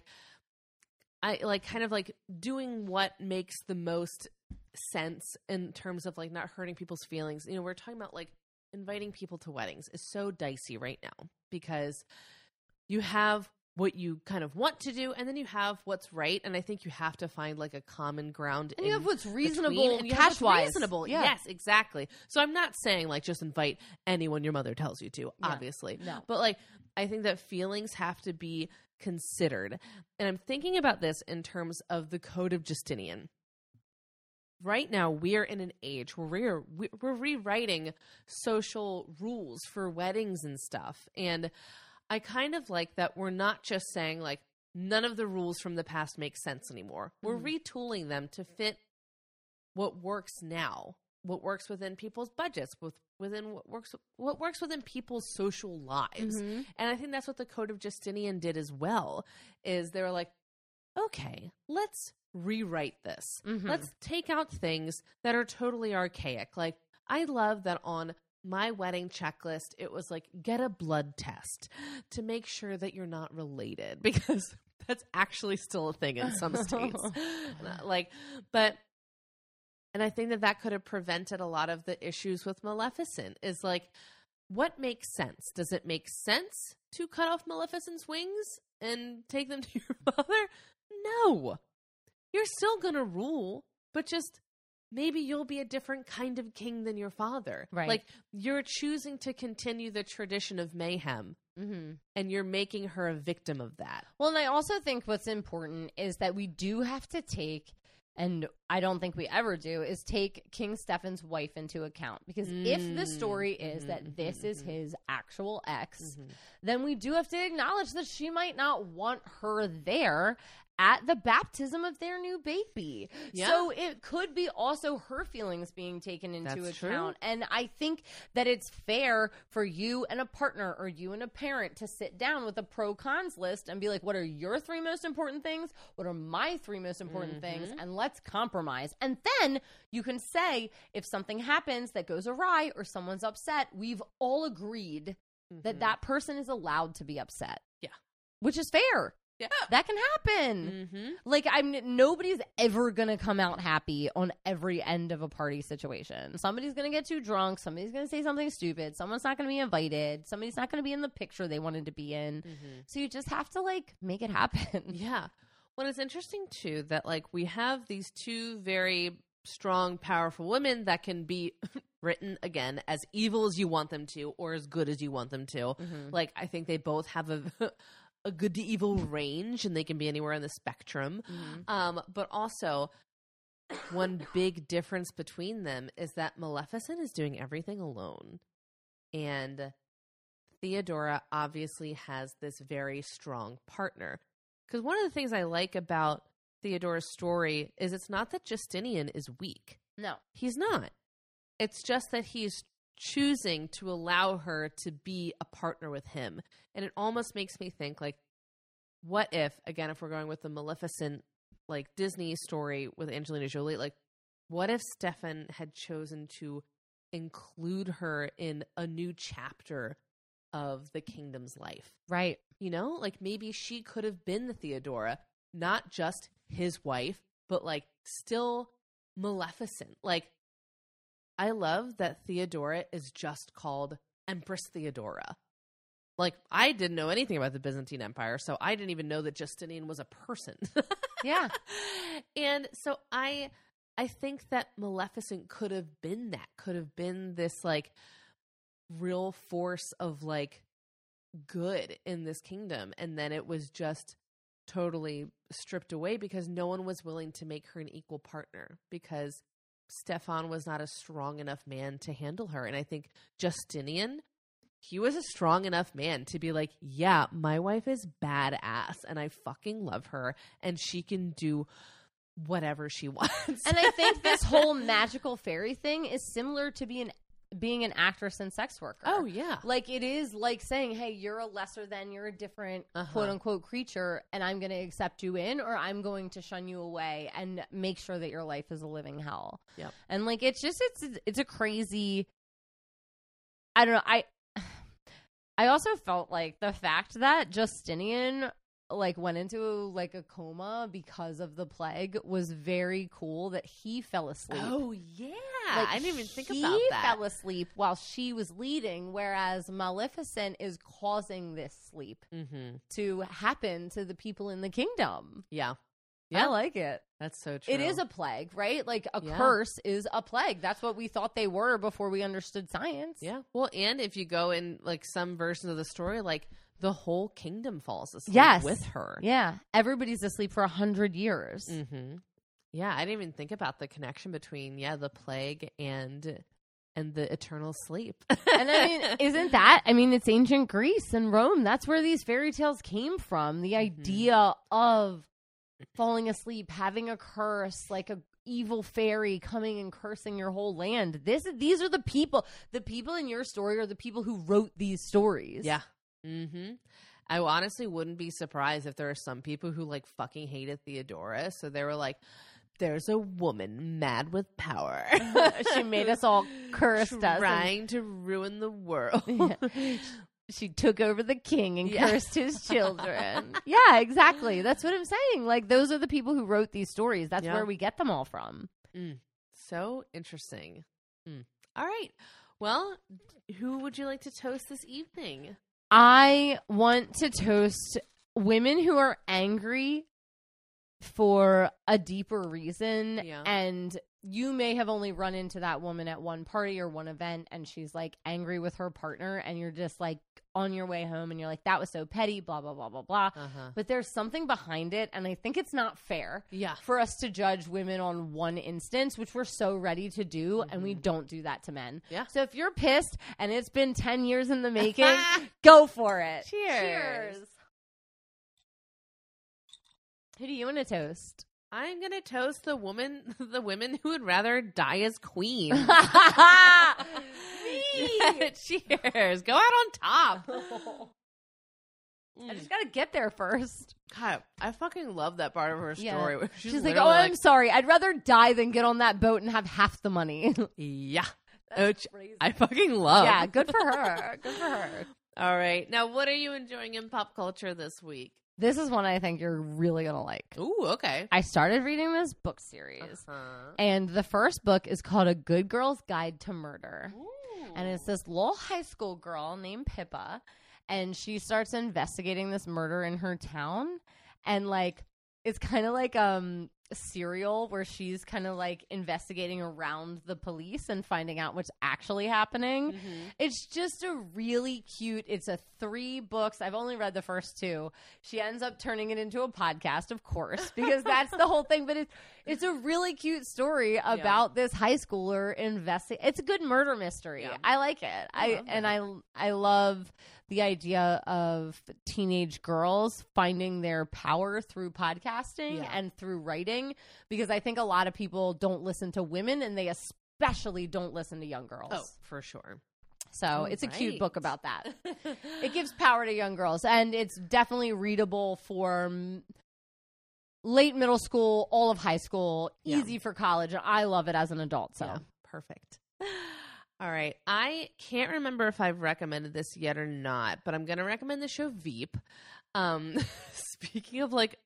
I like kind of like doing what makes the most sense in terms of like not hurting people's feelings. You know, we're talking about like inviting people to weddings is so dicey right now because you have what you kind of want to do and then you have what's right and i think you have to find like a common ground And you have what's reasonable and you have what's cash wise. reasonable Yeah. yes exactly so i'm not saying like just invite anyone your mother tells you to Yeah. obviously No. but like i think that feelings have to be considered and i'm thinking about this in terms of the code of justinian right now we're in an age where we're we- we're rewriting social rules for weddings and stuff and i kind of like that we're not just saying like none of the rules from the past make sense anymore we're Mhm. retooling them to fit what works now what works within people's budgets with within what works what works within people's social lives Mhm. and I think that's what the Code of Justinian did as well. Is they were like, okay, let's rewrite this. Mhm. Let's take out things that are totally archaic. Like I love that on my wedding checklist, it was like get a blood test to make sure that you're not related because that's actually still a thing in some states. Like, but and I think that that could have prevented a lot of the issues with Maleficent. Is like, what makes sense? Does it make sense to cut off Maleficent's wings and take them to your mother? No. You're still going to rule, but just maybe you'll be a different kind of king than your father. Right. Like you're choosing to continue the tradition of mayhem Mhm. and you're making her a victim of that. Well, and I also think what's important is that we do have to take, and I don't think we ever do, is take King Stefan's wife into account. Because if the Mm, story is mhm, that this is his actual ex, Mhm. then we do have to acknowledge that she might not want her there at the baptism of their new baby. Yeah. So it could be also her feelings being taken into That's true. account. And I think that it's fair for you and a partner or you and a parent to sit down with a pro cons list and be like, what are your three most important things? What are my three most important things? Mm-hmm. And let's compromise. And then you can say, if something happens that goes awry or someone's upset, we've all agreed that Mhm. that person is allowed to be upset. Yeah. Which is fair. Yeah. That can happen. Mhm. Like I'm nobody's ever going to come out happy on every end of a party situation. Somebody's going to get too drunk, somebody's going to say something stupid, someone's not going to be invited, somebody's not going to be in the picture they wanted to be in. Mhm. So you just have to like make it happen. Yeah. Well, it's interesting too that like we have these two very strong, powerful women that can be written again as evil as you want them to or as good as you want them to. Mhm. Like I think they both have a a good to evil range and they can be anywhere on the spectrum. Mhm. Um, but also one big difference between them is that Maleficent is doing everything alone. And Theodora obviously has this very strong partner. Because one of the things I like about Theodora's story is it's not that Justinian is weak. No. He's not. It's just that he's choosing to allow her to be a partner with him. And it almost makes me think like, what if, again, if we're going with the Maleficent like Disney story with Angelina Jolie, like what if Stefan had chosen to include her in a new chapter of the kingdom's life? Right. You know, like maybe she could have been the Theodora, not just his wife, but like still Maleficent. Like, I love that Theodora is just called Empress Theodora. Like, I didn't know anything about the Byzantine Empire, so I didn't even know that Justinian was a person. Yeah. and so I I think that Maleficent could have been that, could have been this like real force of like good in this kingdom and then it was just totally stripped away because no one was willing to make her an equal partner because Stefan was not a strong enough man to handle her and I think Justinian he was a strong enough man to be like, yeah, my wife is badass and I fucking love her and she can do whatever she wants. And I think this whole magical fairy thing is similar to being being an actress and sex worker. oh yeah. Like it is like saying, "Hey, you're a lesser than, you're a different Uh-huh. quote unquote creature, and I'm going to accept you in, or I'm going to shun you away and make sure that your life is a living hell." Yep. And like it's just it's it's a crazy. I don't know. I I also felt like the fact that Justinian like went into like a coma because of the plague was very cool that he fell asleep. Oh yeah, Like, I didn't even think about that. He fell asleep while she was leading, whereas Maleficent is causing this sleep mm-hmm. to happen to the people in the kingdom. Yeah, Yeah. I like it. that's so true. It is a plague, right? Like a Yeah. curse is a plague. That's what we thought they were before we understood science. yeah. Well, and if you go in like some versions of the story, like the whole kingdom falls asleep Yes. with her. Yeah. Everybody's asleep for a hundred years. Mm-hmm. Yeah, I didn't even think about the connection between yeah the plague and and the eternal sleep. and I mean, isn't that? I mean, it's ancient Greece and Rome. That's where these fairy tales came from. The idea of falling asleep, having a curse, like a evil fairy coming and cursing your whole land. This, these are the people. The people in your story are the people who wrote these stories. Yeah. Mm-hmm. I honestly wouldn't be surprised if there are some people who like fucking hated Theodora. So they were like, there's a woman mad with power. she made us all cursed us. and Trying to ruin the world. She took over the king and Yeah. cursed his children. yeah, exactly. That's what I'm saying. Like those are the people who wrote these stories. That's Yeah. where we get them all from. Mm, so interesting. Mm. All right. Well, who would you like to toast this evening? I want to toast women who are angry for a deeper reason Yeah. and you may have only run into that woman at one party or one event and she's like angry with her partner and you're just like on your way home and you're like that was so petty blah blah blah blah blah Uh-huh. but there's something behind it and i think it's not fair Yeah. for us to judge women on one instance, which we're so ready to do, and we don't do that to men. Mm-hmm. Yeah. So if you're pissed and it's been 10 years in the making, go for it. Cheers. Who do you want to toast? I'm gonna toast the woman, the women who would rather die as queen. Me! Cheers! Go out on top. I just mm. got to get there first. God, I fucking love that part of her Yeah. story. where She's, She's, like, oh, I'm sorry. I'd rather die than get on that boat and have half the money. yeah, That's Which. I fucking love. yeah, good for her. Good for her. All right, now what are you enjoying in pop culture this week? This is one I think you're really going to like. Ooh, okay. I started reading this book series. Uh-huh. And the first book is called A Good Girl's Guide to Murder. And it's this little high school girl named Pippa. And she starts investigating this murder in her town. And like, it's kind of like um serial where she's kind of like investigating around the police and finding out what's actually happening. Mhm. It's just a really cute. It's a three books. I've only read the first two. She ends up turning it into a podcast, of course, because that's the whole thing. But it's it's a really cute story about this high schooler investing. It's a good murder mystery. Yeah. I like it. I, love and that. I I love the idea of teenage girls finding their power through podcasting Yeah. and through writing because I think a lot of people don't listen to women and they especially don't listen to young girls. Oh, for sure. So All it's a cute book about that. it gives power to young girls, and it's definitely readable for late middle school, all of high school, Yeah. easy for college. I love it as an adult. So Yeah, perfect. All right. I can't remember if I've recommended this yet or not, but I'm going to recommend the show Veep. Um, speaking of like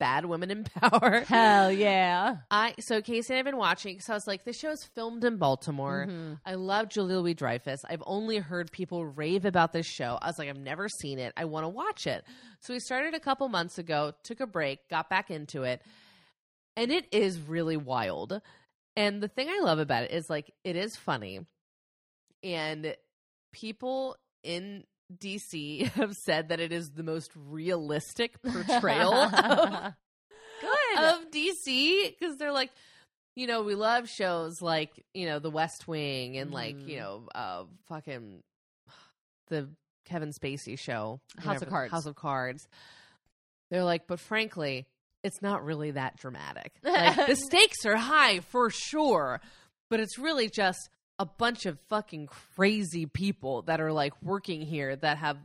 bad women in power, hell yeah, I so Casey and I've been watching because I was like, this show's filmed in Baltimore. Mhm. I love Julia Louis Dreyfus. I've only heard people rave about this show. I was like, I've never seen it. I want to watch it. So we started a couple months ago, took a break, got back into it, and it is really wild. And the thing I love about it is like it is funny, and people in DC have said that it is the most realistic portrayal of of DC because they're like, you know, we love shows like you know The West Wing and like you Mhm. know, uh, fucking the Kevin Spacey show, House of Cards. House of Cards. They're like, but frankly, it's not really that dramatic. Like the stakes are high for sure, but it's really just a bunch of fucking crazy people that are like working here that have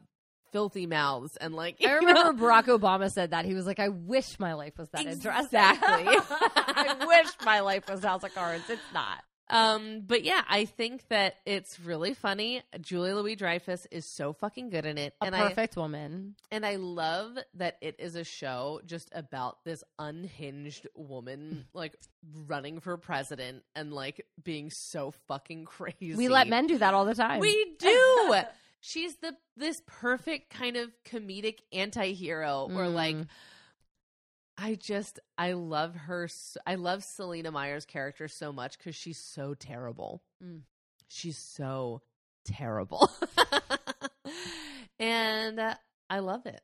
filthy mouths and like I remember know, Barack Obama said that he was like, "I wish my life was that interesting." Exactly. I wish my life was House of Cards. It's not. Um, but yeah, I think that it's really funny. Julia Louis Dreyfus is so fucking good in it, A and perfect woman. I and I love that it is a show just about this unhinged woman like running for president and like being so fucking crazy. We let men do that all the time. We do. She's the this perfect kind of comedic anti-hero where like Mm. I just I love her I love Selina Meyer's character so much cuz she's so terrible. Mm. She's so terrible. and uh, I love it.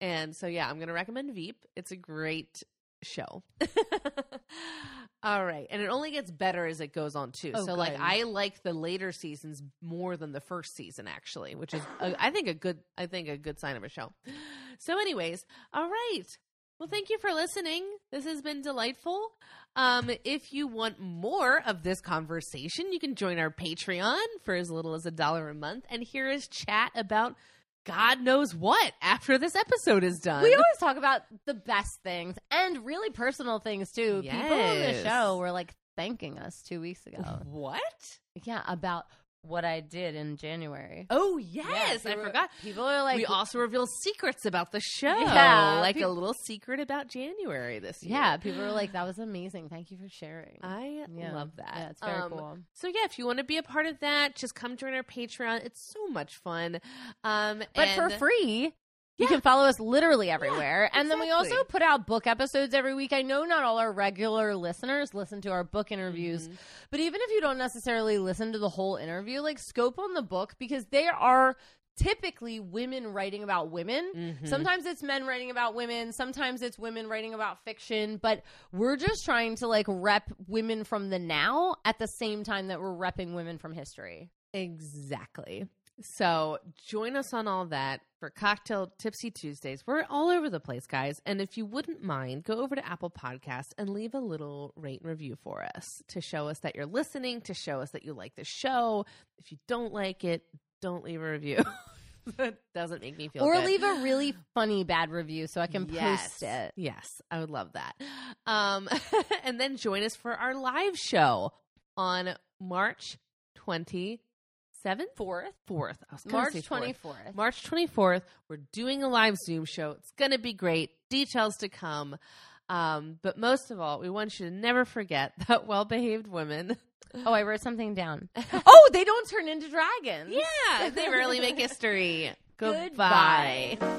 And so yeah, I'm going to recommend Veep. It's a great show. All right. And it only gets better as it goes on too. Oh, so like. I like the later seasons more than the first season actually, which is a, I think a good I think a good sign of a show. So anyways, all right. Well, thank you for listening. This has been delightful. Um, if you want more of this conversation, you can join our Patreon for as little as a dollar a month and hear us chat about God knows what after this episode is done. We always talk about the best things and really personal things too. People on the show were like thanking us two weeks ago. what? yeah, about what I did in January. Oh yes, Yeah, I forgot. People are like, we also reveal secrets about the show. Yeah, like pe- a little secret about January this year. yeah, people are like, that was amazing. Thank you for sharing. I Yeah. love that. Yeah, it's very Um, cool. So yeah, if you want to be a part of that, just come join our Patreon. It's so much fun. Um, But for free, you Yeah. can follow us literally everywhere. and then we also put out book episodes every week. I know not all our regular listeners listen to our book interviews, Mhm. but even if you don't necessarily listen to the whole interview, like scope on the book because they are typically women writing about women. Mhm. Sometimes it's men writing about women, sometimes it's women writing about fiction, but we're just trying to like rep women from the now at the same time that we're repping women from history. Exactly. So join us on all that for Cocktail Tipsy Tuesdays. We're all over the place, guys. And if you wouldn't mind, go over to Apple Podcasts and leave a little rate and review for us to show us that you're listening, to show us that you like the show. If you don't like it, don't leave a review. that doesn't make me feel or good. leave a really funny bad review so I can Yes. post it. Yes, I would love that. Um, and then join us for our live show on March 27th? Fourth, 4th. I was March twenty fourth. March 24th. We're doing a live Zoom show. It's going to be great. Details to come. Um, but most of all, we want you to never forget that well behaved women. Oh, I wrote something down. oh, they don't turn into dragons. Yeah, they rarely make history. Goodbye. Goodbye.